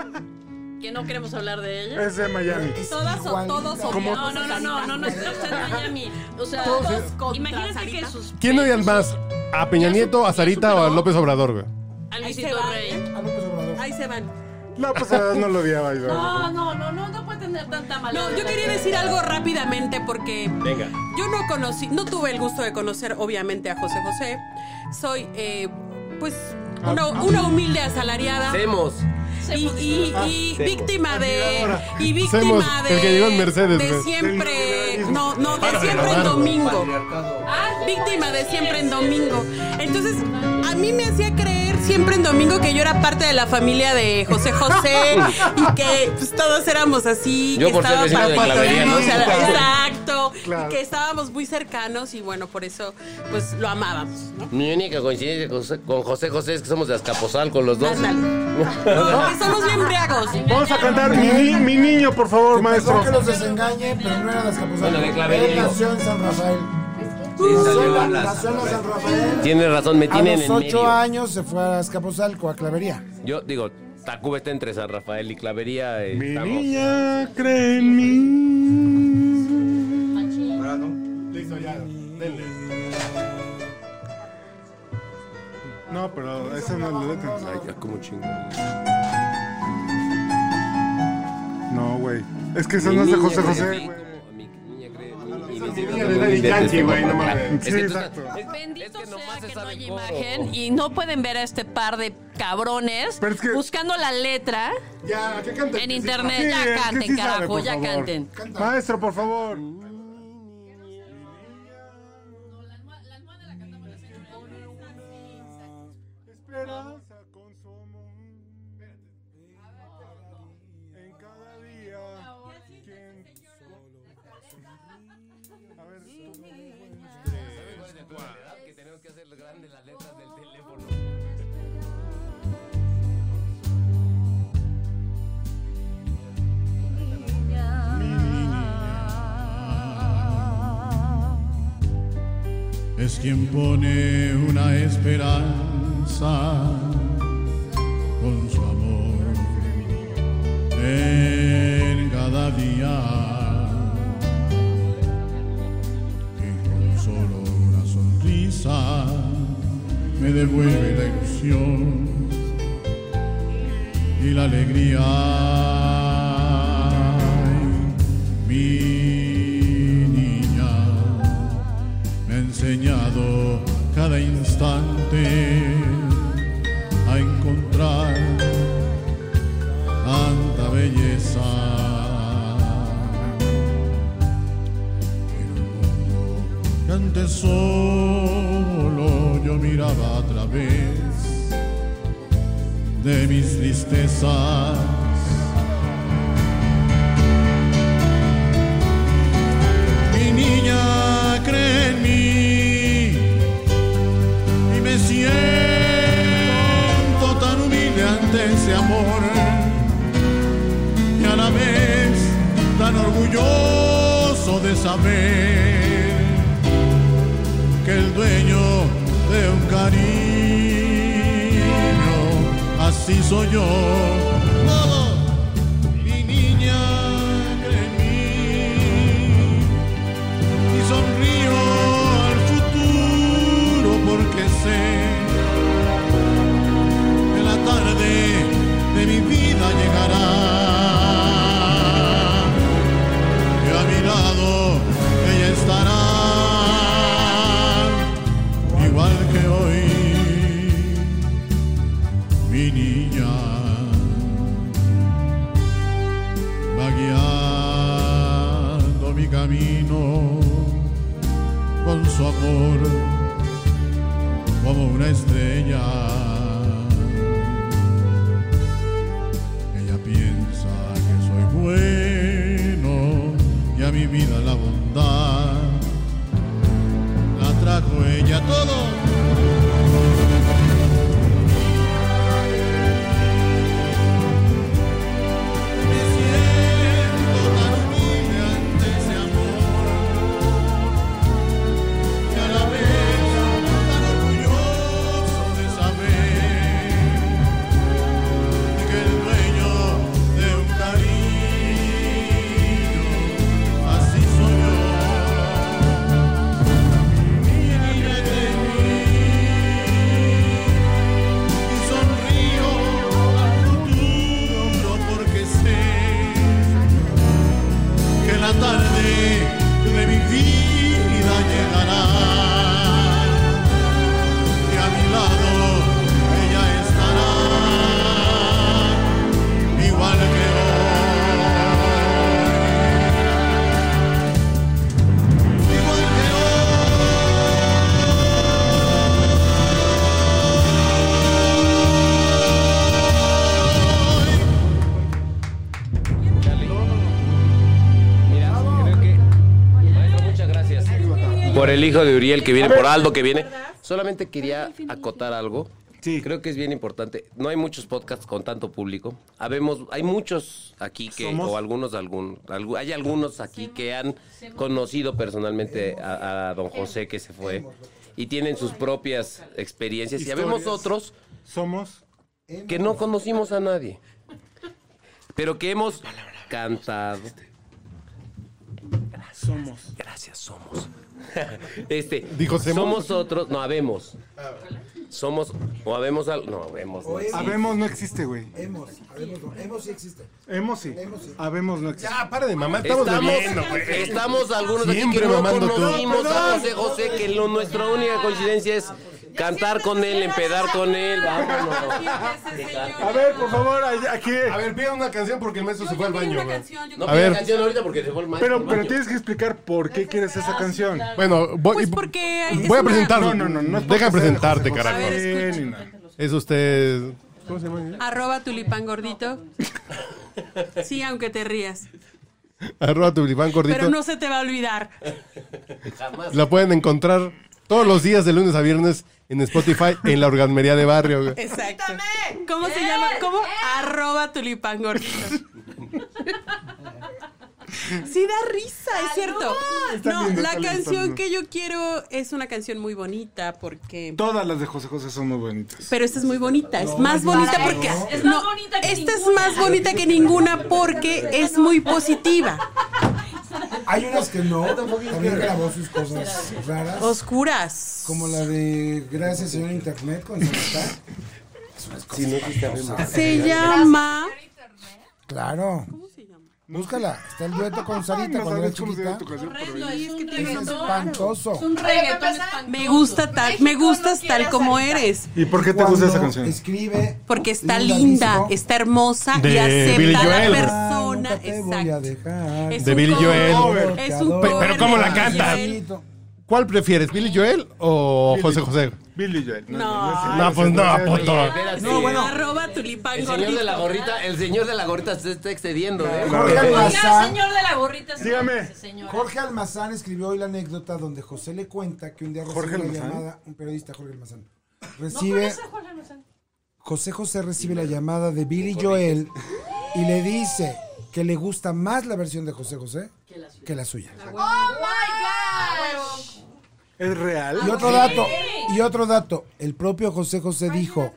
Que no queremos hablar de ella. Es de Miami. Es Todas o todos odiamos No, no, no, no, no, no en Miami. O sea, Todos contra imagínate Sarita. que sus. ¿Quién odian más? ¿A Peña Nieto, a Sarita o a. López Obrador, güey? A Luisito Rey. ¿eh? A López Obrador. Ahí se van. No, pues a no lo odiaba. No, no, no, no, no puede tener tanta maldad. No, yo quería decir algo rápidamente porque Venga. yo no conocí, no tuve el gusto de conocer obviamente a José José. Soy, eh, pues, una, una humilde asalariada. Hacemos. y, y- y Semos. víctima de y víctima Semos, de, el que llegó en Mercedes, de siempre. No, no, de siempre en domingo. Víctima de siempre en domingo. Entonces, a mí me hacía creer siempre en domingo que yo era parte de la familia de José José (laughs) y que pues, todos éramos así. Yo que por ser estaba de para- Clavería, ¿no? o sea, Claro. Exacto. Claro. Que estábamos muy cercanos y bueno, por eso pues lo amábamos. ¿no? Mi única coincidencia con José, con José José es que somos de Azcapotzalco los dos. Ándale. (laughs) No, que somos bien briagos. Vamos a cantar mi, ni- mi niño, por favor, Que maestro. Que los desengañe, pero no era de Azcapotzalco. Bueno, de Clavería, Él digo. nació en San Rafael. Sí, Nació salió en la- la San Rafael. Tiene razón, me A tienen los en ocho medio. años se fue a Azcapotzalco, a Clavería. Yo digo, Tacuba está entre San Rafael y Clavería. eh, Mi estamos- niña cree en mí. Listo, ya, denle. No, pero esa no es la letra. Ay, ya como chingo. No, güey. Es que esa no es de José José, güey. Bendito sea se que no haya imagen y no pueden ver a este par de cabrones Pero es que- buscando la letra Ya, que canten. en internet. Sí, es ya que canten, sí sabe, carajo, por ya favor. canten. Maestro, por favor. Es quien pone una esperanza con su amor en cada día. Que con solo una sonrisa me devuelve la ilusión y la alegría. Cada instante a encontrar tanta belleza. En un mundo que antes solo yo miraba a través de mis tristezas. Orgulloso de saber que el dueño de un cariño así soy yo. Mi niña y sonrío al futuro porque sé el hijo de Uriel que viene, por Aldo que viene. Solamente quería acotar algo. Sí. Creo que es bien importante. No hay muchos podcasts con tanto público. Habemos, hay muchos aquí que, Somos- o algunos, algún, hay algunos aquí que han conocido personalmente a, a don José que se fue y tienen sus propias experiencias. Y habemos Historias. otros Somos. que no conocimos a nadie, pero que hemos cantado. Somos. Gracias, somos. (laughs) Este, Dijo, somos otros, no habemos. Somos, o habemos al, no, habemos. no. Habemos no existe, güey. Hemos, habemos, no. Hemos sí existe. Hemos sí. Habemos no existe. Ya, para de mamá, estamos, Estamos, bebiendo, güey. estamos algunos aquí Siempre que no conocimos a José José, que lo- nuestra única coincidencia es cantar con él, empedar con él, vámonos. A ver, por favor, aquí. A ver, pida una canción porque el maestro se fue al baño, güey. No A pida ver. canción ahorita porque se fue el maestro. Pero, al pero baño. tienes que explicar por qué quieres esa canción. Bueno, voy, Pues porque es voy a una- presentar. No, no, no, no es porque Deja sea de presentarte, José carajo. José, ni nada. Es usted. ¿Cómo se llama? Arroba tulipán gordito. Sí, aunque te rías. Arroba tu tulipán gordito. Pero no se te va a olvidar. La pueden encontrar todos los días de lunes a viernes en Spotify (laughs) en la orgasmería de barrio. güey. Exacto. ¿Cómo se llama? ¿Cómo? Arroba tulipán gordito. (laughs) Sí da risa, es cierto. No, la canción que yo quiero es una canción muy bonita porque... Todas las de José José son muy bonitas. Pero esta es muy bonita, es más bonita porque... Es no, más bonita que esta es ninguna. más bonita que ninguna porque es muy positiva. Hay unas que no. También grabó sus cosas raras. Oscuras. Como la de Gracias, señor Internet, con habemos. Se llama... Claro. Búscala. Está el dueto con (laughs) Sarita No cuando era chiquita. pero Es un Es espantoso. Un reggaetón espantoso. Me gusta tal, me gustas tal como eres. ¿Y por qué te gusta esa canción? Escribe. Porque está Linda está hermosa De y acepta Billy a la Joel. persona. Nunca te voy a Exacto. dejar. Es De un Billy cover, Joel. Es un cover pero ¿cómo la Billy canta? Joel. ¿Cuál prefieres, Billy Joel o José José? Billy Joel. No. No, pues no, puto. No, bueno. Arroba tulipán El señor de la gorrita, el señor de la gorrita se está excediendo, ¿eh? Jorge Oiga, Almazán. señor de la gorrita. Dígame. Jorge Almazán escribió hoy la anécdota donde José le cuenta que un día recibe ¿Jorge la llamada, un periodista Jorge Almazán, No recibe, Jorge Almazán. José José recibe la llamada de Billy Joel y le dice que le gusta más la versión de José José que la suya. ¿Es real? Y otro dato, y otro dato, el propio José José dijo,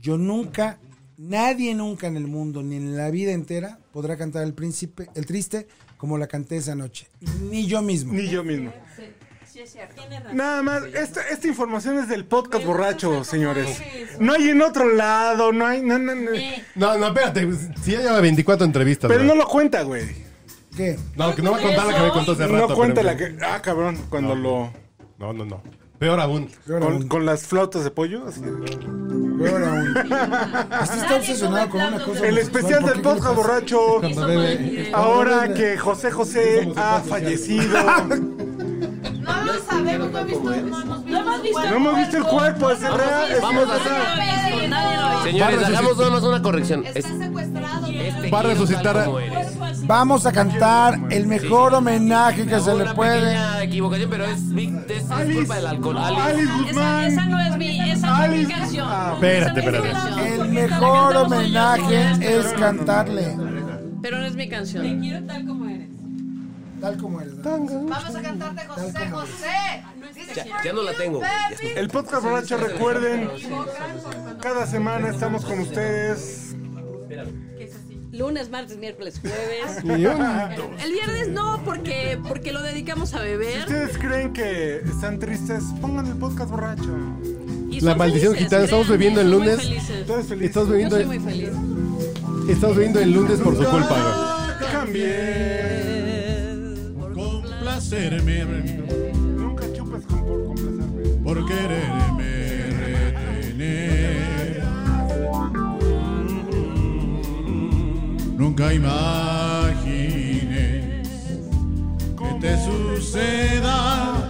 yo nunca, nadie nunca en el mundo, ni en la vida entera, podrá cantar el príncipe, el triste, como la canté esa noche. Ni yo mismo. Ni yo mismo. Nada más, esta, esta información es del podcast borracho, señores. No hay en otro lado, no hay. No, no, no. No, no, espérate. Si ya lleva 24 entrevistas. Pero no lo cuenta, güey. ¿Qué? No, que no va a contar la que me contó hace rato. No cuenta pero- la que. Ah, cabrón, cuando lo. No, no, no. Peor aún. Peor Con, aún, con las flautas de pollo. así. peor aún. Este está obsesionado con una cosa. El especial ¿por del podcast borracho. Ahora que José José ha fallecido. No lo sabemos, no hemos visto. No hemos visto. No hemos visto el cuerpo, es real. es Vamos a verdad. Nadie lo ha visto. Señores, hagamos nada más una corrección. Es- secuestrado. este Va a resucitar. Vamos a cantar el mejor homenaje que se le puede. equivocación, pero es, culpa del alcohol. Alice Guzmán. esa no es mi, esa no es mi Alice- canción. Ah, espérate, espérate. El mejor homenaje es cantarle. Pero no es mi canción. Quiero tal como eres. Tal como eres. Vamos a cantarte José José. Ya, ya no la tengo. El podcast borracho, recuerden. Cada semana estamos con ustedes. Lunes, martes, miércoles, jueves. El viernes no, porque, porque lo dedicamos a Si beber. ustedes creen que están tristes, pongan el podcast borracho. y La son maldición felices, gitana, estamos créanme, bebiendo el son muy lunes. felices. Felices. Estamos Yo bebiendo, soy muy feliz. estamos bebiendo el lunes por su culpa. güey. Cambié complacerme, Nunca chupes con, por complacerme. por quererme retener. Nunca imagines que te suceda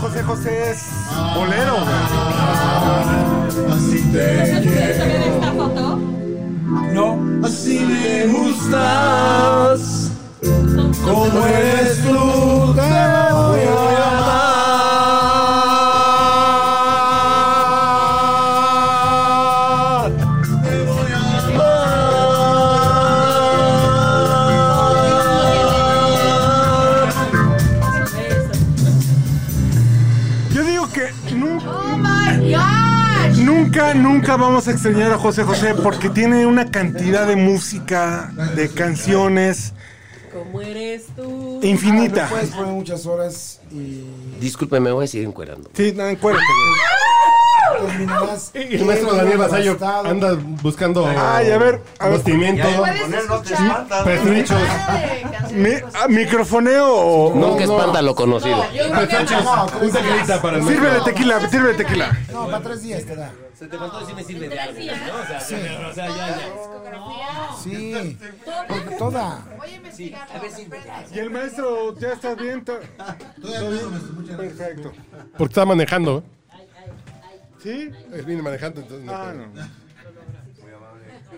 José José es bolero. Así te quiero. esta foto? No. Así me gustas. Como eres tú. a extrañar a José José porque tiene una cantidad de música, de canciones. ¿Cómo eres tú? Infinita. Ah, Puedes poner muchas horas y. Discúlpeme, voy a seguir encuerando. Sí, no, encuérate terminarás. Y el maestro Daniel Vasallo devastado. anda buscando Ay, a ver, a ver. Pertrechos. Mi- ah, ¿Microfoneo o.? Nunca espanta lo conocido. Pertrechos. Un tequilita para el maestro. Sírvele tequila, sírvele tequila. No, para tres días te da. Se te faltó decir me sirve de algo, ¿no? O sea, Sí. o sea, ya, ya. Sí, porque toda. Y el maestro, ¿ya estás bien? ¿Todo bien? Perfecto. Porque está manejando. ¿Sí? Él viene manejando, entonces no Ah, no.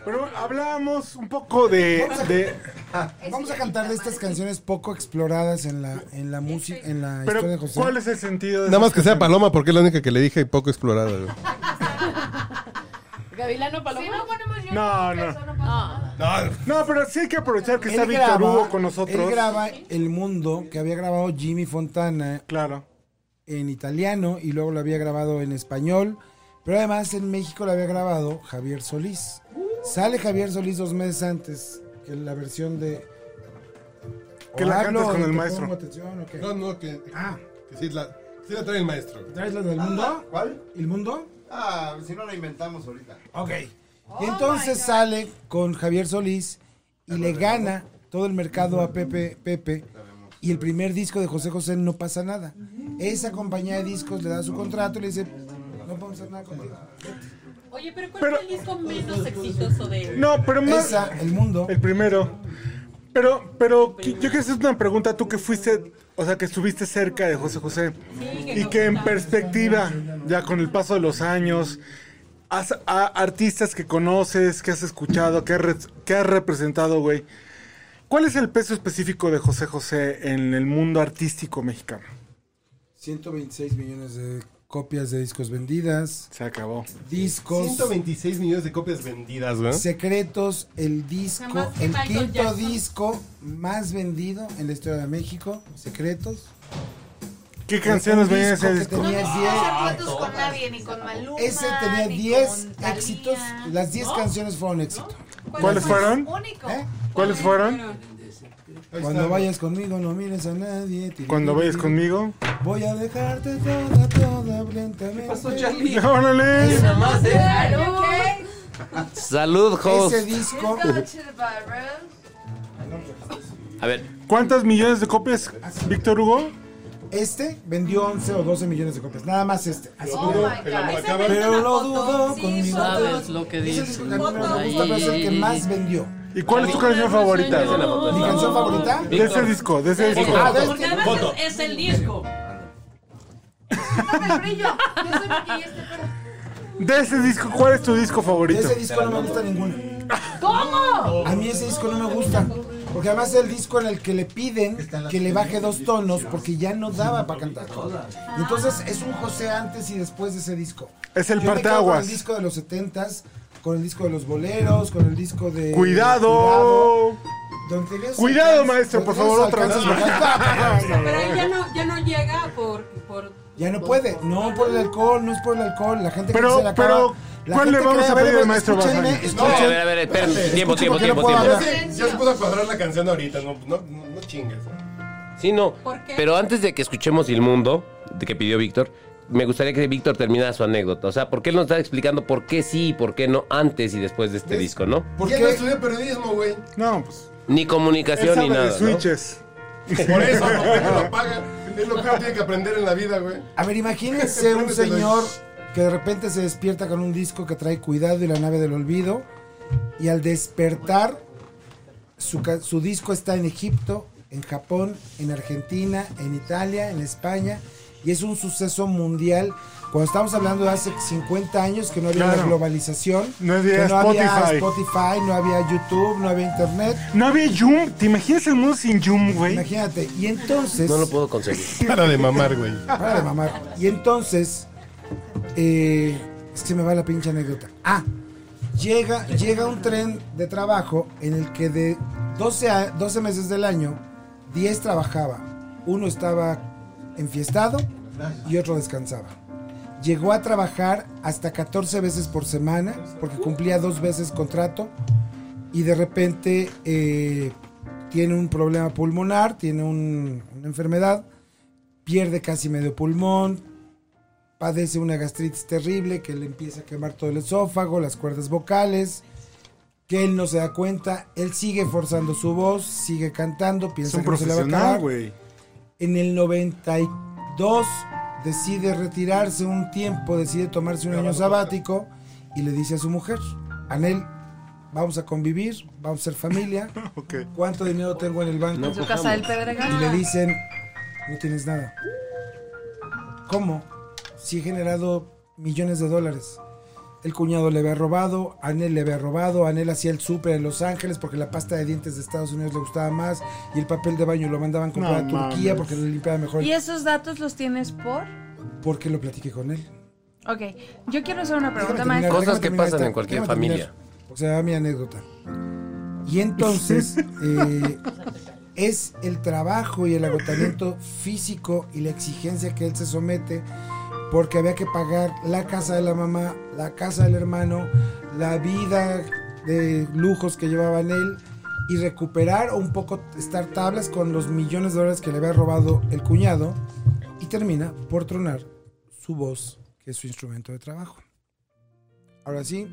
Pero hablábamos un poco de. de (laughs) Vamos a cantar de estas canciones poco exploradas en la, en la música, en la pero, historia de José. ¿cuál es el sentido de Nada más que sea? Paloma, porque es la única que le dije y poco explorada. Gavilano Paloma. No ponemos yo No, que no. eso no pasa nada. No, pero sí hay que aprovechar que está Víctor Hugo con nosotros. él graba El Mundo, que había grabado Jimmy Fontana Claro. En italiano y luego lo había grabado en español. Pero además en México lo había grabado Javier Solís. Sale Javier Solís dos meses antes que la versión de... Que ¿O la hablo cantas con el maestro. pongo atención o qué? No, no, que, Ah, que sí, la, sí la trae el maestro. ¿traes la del mundo? ¿Cuál? ¿El mundo? Ah, si no la inventamos ahorita. Ok. Y entonces sale con Javier Solís y le gana todo el mercado a Pepe Pepe. Y el primer disco de José José no pasa nada. Esa compañía de discos le da su contrato y le dice, no podemos hacer nada contigo. Oye, pero ¿cuál Pero- fue el disco menos exitoso de él? No, pero más. Esa, el mundo. El primero. Pero, pero yo quiero hacer una pregunta. Tú que fuiste, o sea, que estuviste cerca de José José y que en perspectiva, ya con el paso de los años, has, a artistas que conoces, que has escuchado, que has, que has representado, güey. ¿Cuál es el peso específico de José José en el mundo artístico mexicano? 126 millones de copias de discos vendidas. Se acabó. Discos. 126 millones de copias vendidas, güey. Secretos, el disco, Jamás que el Michael quinto Jackson. disco más vendido en la historia de México. Secretos. ¿Qué canciones Un venían en disco ese que disco? tenía No 10. hacer fotos con nadie, ni con Maluma. Ese tenía ni 10 con Thalía. éxitos. Las 10 canciones fueron éxito. ¿Cuáles fueron? Único. ¿Eh? ¿Cuáles fueron? Cuando vayas conmigo no mires a nadie. Cuando vayas conmigo. Voy a dejarte toda, toda lentamente. (laughs) ¡Órale! Salud, host. Ese disco, A ver, ¿Cuántas millones de copias, Víctor Hugo? este vendió 11 o 12 millones de copias. Nada más este. Así Oh. Pero lo dudo conmigo. Sabes lo que Ese dice. disco que a mí me gusta, pero es el que más vendió. ¿Y cuál es tu canción favorita? ¿Mi canción favorita? De ese disco, de ese disco. Ah, de Porque este. además es, es el disco. Quítame el brillo. Yo soy aquí este pero- De ese disco, ¿cuál es tu disco De favorito? ese disco no me gusta ninguno. ¿Cómo? A mí ese disco no me gusta. Porque además es el disco en el que le piden que le baje dos tonos porque ya no daba para cantar. Entonces es un José antes y después de ese disco. Es el Yo me quedo Con parteaguas. el disco de los setentas, con el disco de los boleros, con el disco de... ¡Cuidado! Don Cuidado, Alcanz- maestro, por favor, otra vez. (laughs) Pero ahí ya no, ya no llega por, por Ya no puede, no por el alcohol, no es por el alcohol, la gente Pero- que se la acaba. pero, la ¿cuál le vamos a pedir al maestro escuchen. a ver, a ver. Tiempo, tiempo, no tiempo, puedo tiempo. Ya se pudo cuadrar la canción ahorita, no, no, no, no chingues. Sí, no. ¿Por qué? Pero antes de que escuchemos El Mundo, de que pidió Víctor, me gustaría que Víctor terminara su anécdota. O sea, porque él nos está explicando por qué sí y por qué no antes y después de este disco, ¿no? ¿Por ¿Por qué no qué? estudié periodismo, güey? No, pues. Ni Él comunicación sabe ni nada. de ¿no? switches. Por eso, (laughs) porque lo paga. Es lo que uno tiene que aprender en la vida, güey. A ver, imagínense un señor que de repente se despierta con un disco que trae Cuidado y la nave del olvido y al despertar su disco está en Egipto, en Japón, en Argentina, en Italia, en España y es un suceso mundial. Cuando estamos hablando de hace 50 años que no había Claro. la globalización, No había que no había Spotify. No había YouTube, no había Internet. No había Yum. ¿Te imaginas el mundo sin Yum, güey? Imagínate. Y entonces... No lo puedo conseguir. (laughs) Para de mamar, güey. Para de mamar. Y entonces, eh, es que se me va la pinche anécdota. Ah, llega, llega un tren de trabajo en el que de 12, a- 12 meses del año, 10 trabajaba. Uno estaba enfiestado y otro descansaba. Llegó a trabajar hasta 14 veces por semana, porque cumplía dos veces contrato. Y de repente, eh, tiene un problema pulmonar, tiene un- una enfermedad, pierde casi medio pulmón, padece una gastritis terrible que le empieza a quemar todo el esófago, las cuerdas vocales, que él no se da cuenta, él sigue forzando su voz, sigue cantando, Es piensa un que no se le va a acabar. En el 92 decide retirarse un tiempo, decide tomarse un año sabático y le dice a su mujer, Anel, vamos a convivir, vamos a ser familia. (laughs) ¿Cuánto dinero tengo en el banco? En su casa del Pedregal. Y le dicen, no tienes nada. ¿Cómo? Si he generado millones de dólares. El cuñado le había robado, Anel le había robado, Anel hacía el súper en Los Ángeles porque la pasta de dientes de Estados Unidos le gustaba más y el papel de baño lo mandaban comprar No a Turquía mames. porque le limpiaba mejor. ¿Y esos datos los tienes por? Porque lo platiqué con él. Ok, yo quiero hacer una pregunta, maestro. Cosas déjame que pasan esta- en cualquier familia. porque se va mi anécdota. Y entonces (laughs) eh, es el trabajo y el agotamiento físico y la exigencia que él se somete porque había que pagar la casa de la mamá, la casa del hermano, la vida de lujos que llevaba en él y recuperar o un poco estar tablas con los millones de dólares que le había robado el cuñado y termina por tronar su voz, que es su instrumento de trabajo. Ahora sí,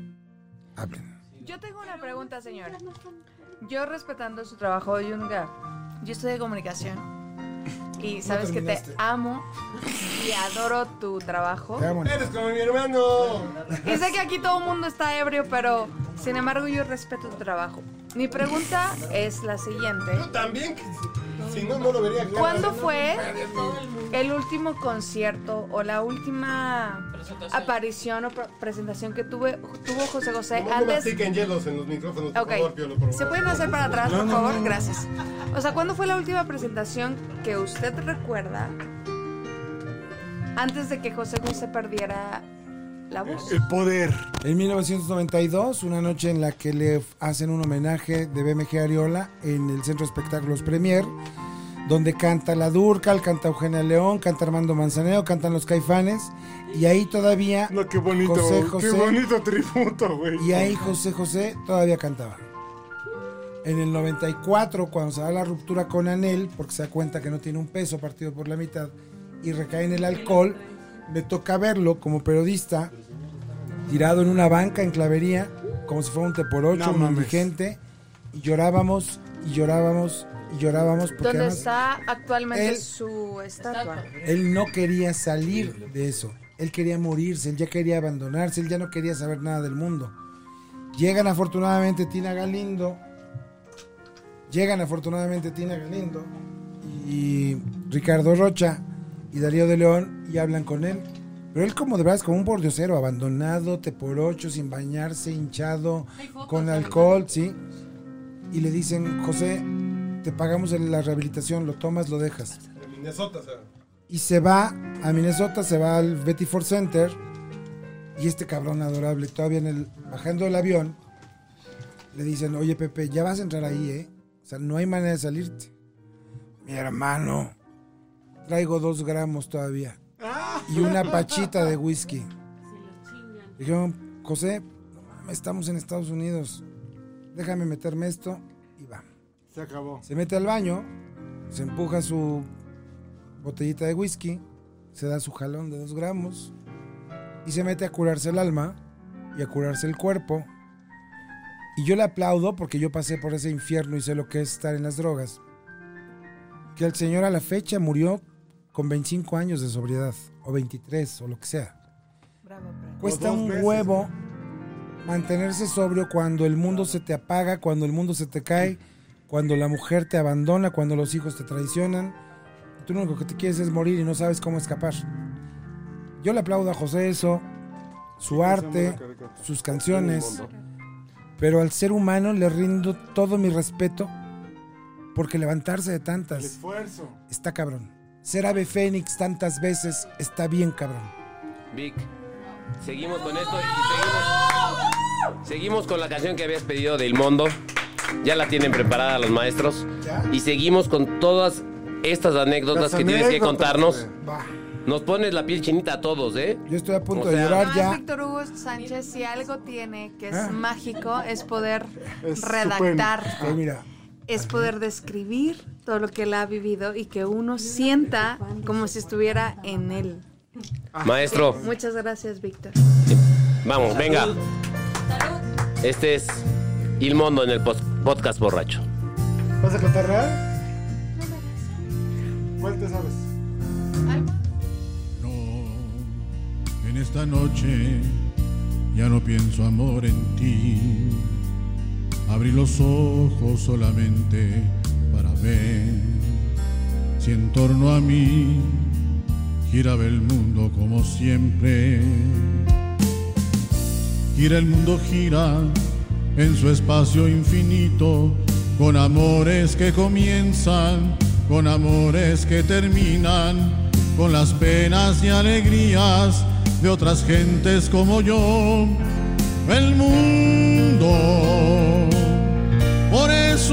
hablen. Yo tengo una pregunta, señora. Yo respetando su trabajo, Yunga, yo estudié comunicación y sabes que te amo y adoro tu trabajo. Te amo. Eres como mi hermano. Y sé que aquí todo el mundo está ebrio, pero sin embargo yo respeto tu trabajo. Mi pregunta es la siguiente. También, que si, si no, no lo vería claro. ¿Cuándo fue el último concierto o la última aparición o pre- presentación que tuve, tuvo José José No antes? mastiquen hielos en los micrófonos, por Ok, favor, Piolo, por ¿se pueden hacer para atrás, No, por no, favor? no, no. Gracias. O sea, ¿cuándo fue la última presentación que usted recuerda antes de que José José perdiera la voz? El poder. En 1992, una noche en la que le hacen un homenaje de BMG Ariola en el Centro de Espectáculos Premier, donde canta La Durcal, canta Eugenia León, canta Armando Manzanero, cantan los Caifanes, y ahí todavía No, qué bonito. José Qué José. bonito tributo, güey. Y ahí José José todavía cantaba. En el 94, cuando se da la ruptura con Anel, porque se da cuenta que no tiene un peso partido por la mitad y recae en el alcohol, me toca verlo como periodista, tirado en una banca en clavería, como si fuera un te por ocho, No indigente, y llorábamos, y llorábamos, y llorábamos, porque ¿Dónde está actualmente él- su estatua? él no quería salir de eso. Él quería morirse, él ya quería abandonarse, él ya no quería saber nada del mundo. Llegan afortunadamente Tina Galindo. Llegan afortunadamente Tina Galindo y Ricardo Rocha y Darío de León y hablan con él. Pero él como de verdad es como un bordiosero, abandonado, te por ocho, sin bañarse, hinchado, con alcohol, sí. Y le dicen, José, te pagamos la rehabilitación, lo tomas, lo dejas En Minnesota, sea. y se va a Minnesota, se va al Betty Ford Center y este cabrón adorable, todavía en el, bajando del avión, le dicen, oye Pepe, ya vas a entrar ahí, ¿eh? O sea, no hay manera de salirte. Mi hermano, traigo dos gramos todavía y una pachita de whisky. Dijeron, José, no mames, estamos en Estados Unidos, déjame meterme esto y va. Se acabó. Se mete al baño, se empuja su botellita de whisky, se da su jalón de dos gramos y se mete a curarse el alma y a curarse el cuerpo. Y yo le aplaudo porque yo pasé por ese infierno y sé lo que es estar en las drogas. Que el señor a la fecha murió con 25 años de sobriedad, o 23, o lo que sea. Bravo, bravo. Cuesta un meses, huevo mantenerse sobrio cuando el mundo se te apaga, cuando el mundo se te cae, cuando la mujer te abandona, cuando los hijos te traicionan. Tú lo único que te quieres es morir y no sabes cómo escapar. Yo le aplaudo a José eso, su arte, sus canciones, pero al ser humano le rindo todo mi respeto porque levantarse de El tantas esfuerzo. está cabrón. Ser ave fénix tantas veces está bien cabrón. Vic, seguimos con esto y seguimos, seguimos con la canción que habías pedido del Mundo. Ya la tienen preparada los maestros. ¿Ya? Y seguimos con todas estas anécdotas Las que tienes que contarnos. Nos pones la piel chinita a todos, ¿eh? Yo estoy a punto O de llorar ya. Víctor Hugo Sánchez, si algo tiene que es Ah. mágico, es poder Es redactar. Mira, es poder describir todo lo que él ha vivido y que uno sienta como si estuviera en él. Maestro, Muchas gracias, Víctor. vamos, venga. Este es Ilmondo en el podcast borracho. ¿Vas a cantar real? ¿Cuál te sabes? En esta noche ya no pienso amor en ti. Abrí los ojos solamente para ver si en torno a mí giraba el mundo como siempre. Gira el mundo, gira en su espacio infinito, con amores que comienzan, con amores que terminan, con las penas y alegrías de otras gentes como yo. El mundo,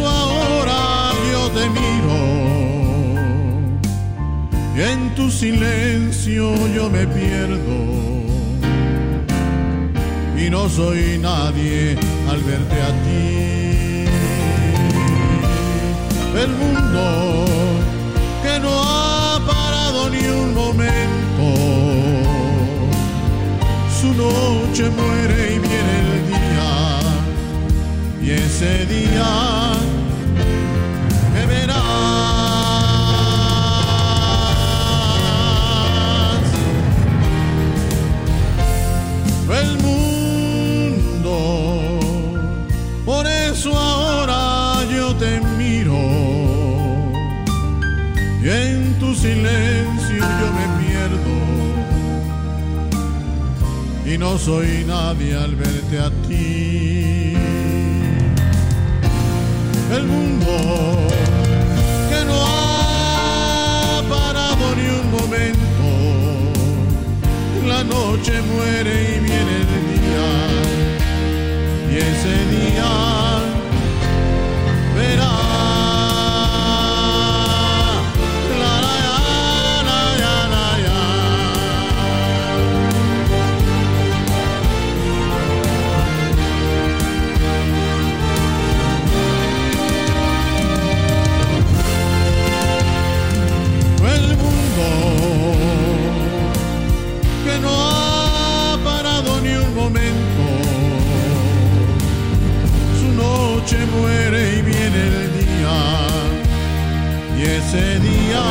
ahora yo te miro. Y en tu silencio yo me pierdo. Y no soy nadie al verte a ti. El mundo que no ha parado ni un momento, su noche muere y y ese día me verás. el mundo. Por eso ahora yo te miro y en tu silencio yo me pierdo y no soy nadie al verte a ti. El mundo que no ha parado ni un momento. La noche muere y viene muere y viene el día, y ese día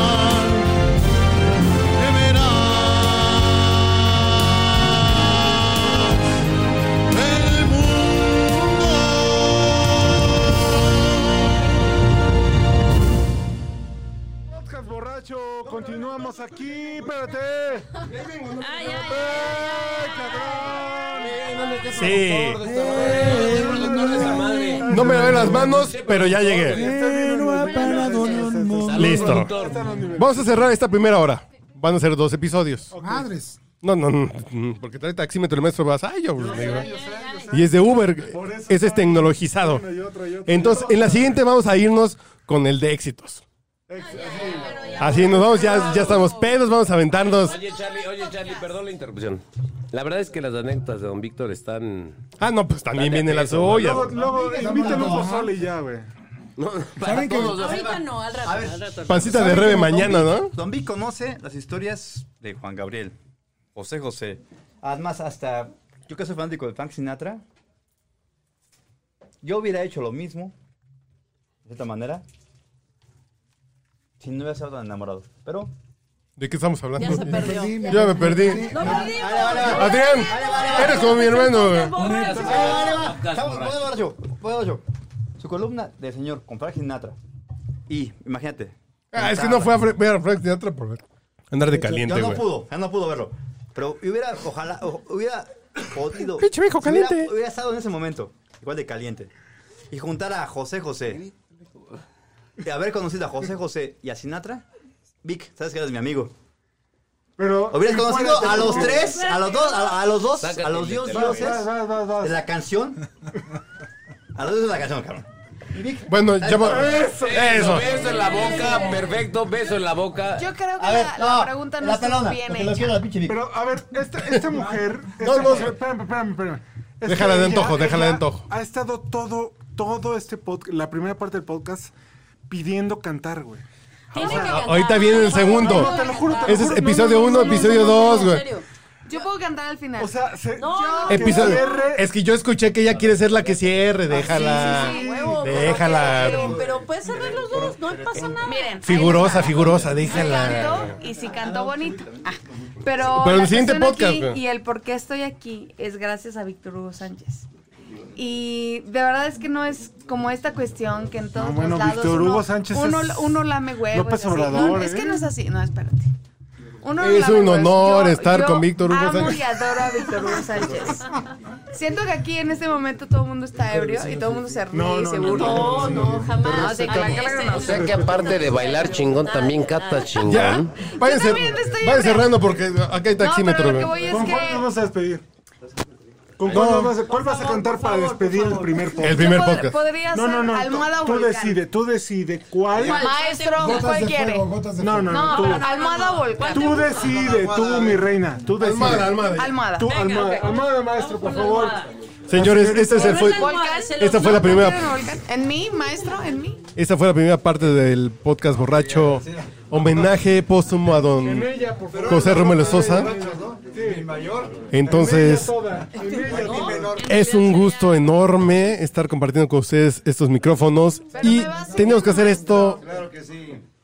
me verás. El mundo. Podcast borracho, continuamos aquí, espérate. Ay, ay, Sí. No me lavé las manos, pero ya llegué. Listo. Vamos a cerrar esta primera hora. Van a ser dos episodios. Madres. No, no, no, porque trae taxímetro el maestro vas. Ay, yo. Y es de Uber. Ese es tecnologizado. Entonces, en la siguiente vamos a irnos con el de éxitos. Así nos vamos, ya, ya estamos pedos, vamos a aventarnos. Oye, Charlie, oye, Charlie, perdón la interrupción. La verdad es que las anécdotas de don Víctor están. Ah, no, pues también vienen las ollas. Luego, luego invítale un pozole y ya, güey. No, ¿Saben que- Ahorita no, al rato. A ver, al rato. Pancita de ¿saben rebe mañana, Vic- ¿no? Don Vic conoce las historias de Juan Gabriel, José José. Además, hasta yo que soy fanático de Frank Sinatra, yo hubiera hecho lo mismo, de cierta manera, si no hubiera estado tan enamorado. Pero ¿De qué estamos hablando? Ya se perdió. Ya me perdí. Adrián, eres como mi hermano. güey. Voy a yo, yo. Su columna de señor con Frank Sinatra. Y, imagínate. Ah, es que no fue a ver a Frank Sinatra por andar de caliente, Ya no güey. pudo, ya no pudo verlo. Pero hubiera, ojalá, hubiera podido. Pinche viejo caliente. Hubiera, estado en ese momento, igual de caliente. Y juntar a José José. Y haber conocido a José José y a Sinatra. Vic, sabes que eres mi amigo. Pero. Hubieras conocido a los tres, a los dos, a, a los dos, Sácate a los dios dioses de la canción. (laughs) A los dioses de la canción, cabrón. Y Vic, Bueno, ya va- Eso, Eso. beso en la boca, perfecto, beso en la boca. Yo creo que a ver, la, no, la pregunta no la pelona, bien porque lo hecha. quiero a la pinche Vic. Pero, a ver, esta, esta mujer. (laughs) No, esta no, mujer- espérame, espérame, espérame. Es Déjala que de antojo, déjala de ella antojo. Ha estado todo todo este podcast, la primera parte del podcast, pidiendo cantar, güey. Tiene que cantar. Ahorita viene el segundo. No, te lo juro, te lo Ese es juro. episodio No, no, 1, no, no, episodio no, no, 2, En güey. serio. Yo puedo cantar al final. O sea, se, No, yo- que Episodio. cierre- Es que yo escuché que ella quiere ser la que cierre, déjala. Sí, sí, huevo, pero- Déjala. Pero, pero puedes cerrar los dos, no pasa nada. Miren. Figurosa, figurosa, Sí déjala. canto y si canto bonito. Ah, pero Pero en la el siguiente podcast, aquí güey. y el por qué estoy aquí es gracias a Víctor Hugo Sánchez. Y de verdad es que no es como esta cuestión que en todos No, bueno, los lados Víctor uno, Hugo Sánchez uno, es uno lame huevos. López. Obrador, No, es ¿eh? que no es así. No, espérate. Uno Es un honor Yo- estar yo con Víctor Hugo amo Sánchez. y adoro a Víctor Hugo Sánchez. Siento que aquí en este momento todo el mundo está ebrio y todo el mundo se ríe No, y no, se no, burla. No, no, jamás. No, no. O sea que aparte de bailar chingón, también canta Ya, chingón. también estoy vayan cerrando porque acá hay No, taxímetro, pero lo que voy es ¿Con cuál nos que... vamos a despedir? ¿Con cuál, No. vas a, cuál vas a cantar para despedir el primer podcast? El primer Pod- podcast. Podría No, ser no, no. almohada tú, tú volcán. decide, tú decide cuál. Maestro, Gotas ¿cuál quiere? No, no, no. No, Tú, pero almohada o volcán. tú decide, tú, mi reina. Tú decide. Almada, almada. Almohada. Tú, almada, almada, maestro, por favor. Señores, este es el fue, Volcán. esta fue la primera. ¿En mí, maestro? ¿En mí? Esta fue la primera parte del podcast borracho homenaje póstumo a don En. José Romero Sosa. Entonces. En es un gusto enorme estar compartiendo con ustedes estos micrófonos y teníamos que hacer esto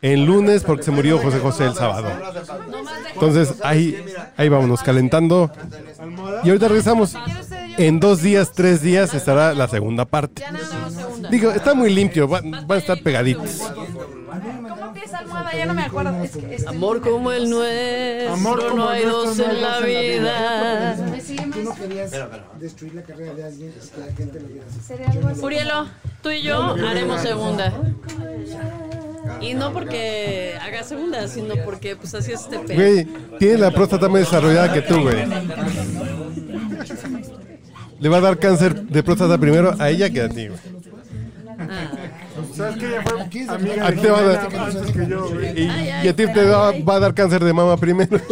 el lunes porque se murió José José el sábado. Entonces, ahí, ahí vámonos calentando. Y ahorita regresamos. En dos días, tres días estará la segunda parte. Digo, está muy limpio, va- van a estar pegaditos. ¿Cómo empieza almohada? Ya no me acuerdo. Es que, Amor como el nuestro, Amor como no hay nuestro, dos no hay en la dos en la vida. ¿Me sigue, Tú no querías destruir la carrera de alguien, que la gente lo viera así. Sería algo así. Urielo, tú y yo haremos segunda. Y no porque haga segunda, sino porque pues así es este pedo. Güey, tiene la próstata más desarrollada que tú, güey. Le va a dar cáncer de próstata primero a ella que a ti, güey. ¿Sabes que ella fue amiga A ti te va a dar- antes que yo, güey? Y, y a ti te va, va a dar cáncer de mama primero. (laughs)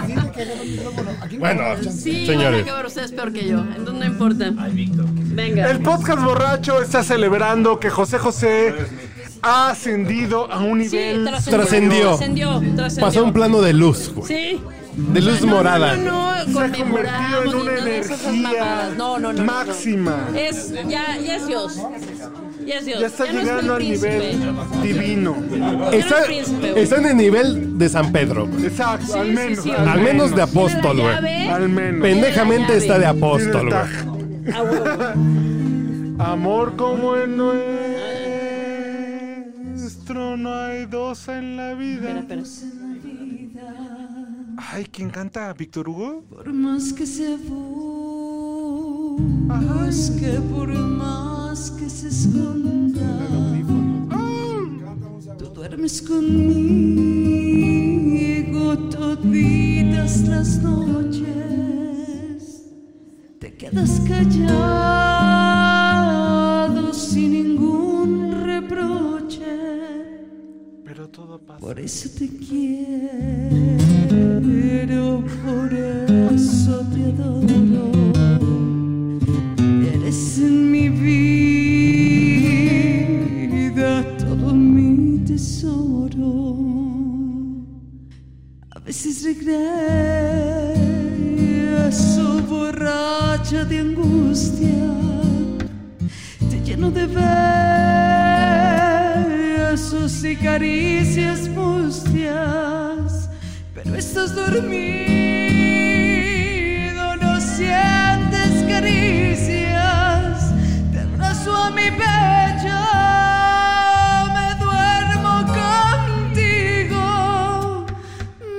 Pues Bueno. Sí, Señores. van a acabar ustedes peor que yo. Entonces no importa. Venga. El podcast borracho está celebrando que José José ha ascendido a un Sí, nivel. Trascendió. Trascendió. Trascendió. Pasó a un plano de luz, güey. Sí. De luz No, morada. No, no, no, Se ha convertido en una energía. No, no, no. máxima. Es, ya, ya es Dios. Ya es Dios. Ya está no es llegando al nivel divino. Está, príncipe, güey. está en el nivel de San Pedro. güey. Exacto, al Sí, menos. sí, sí. Al menos de apóstol, Tiene la güey. llave. Al menos. Pendejamente está de apóstol, güey. tag. Ah, huevo. (laughs) Amor como el nuestro, no hay dos en la vida. Espera, espera. Ay, ¿quién canta? ¿Víctor Hugo? Por más que se busque, por más que se esconda, tú duermes conmigo toditas las noches, te quedas callado sin ningún reproche. Por eso te quiero, por eso te adoro. Eres en mi vida todo mi tesoro. A veces regreso borracha de angustia te lleno de y caricias mustias, pero estás dormido, no sientes caricias, te abrazo a mi pecho, me duermo contigo,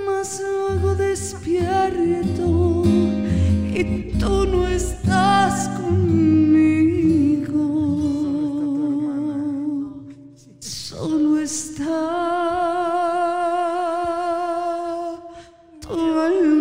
mas luego despierto y tu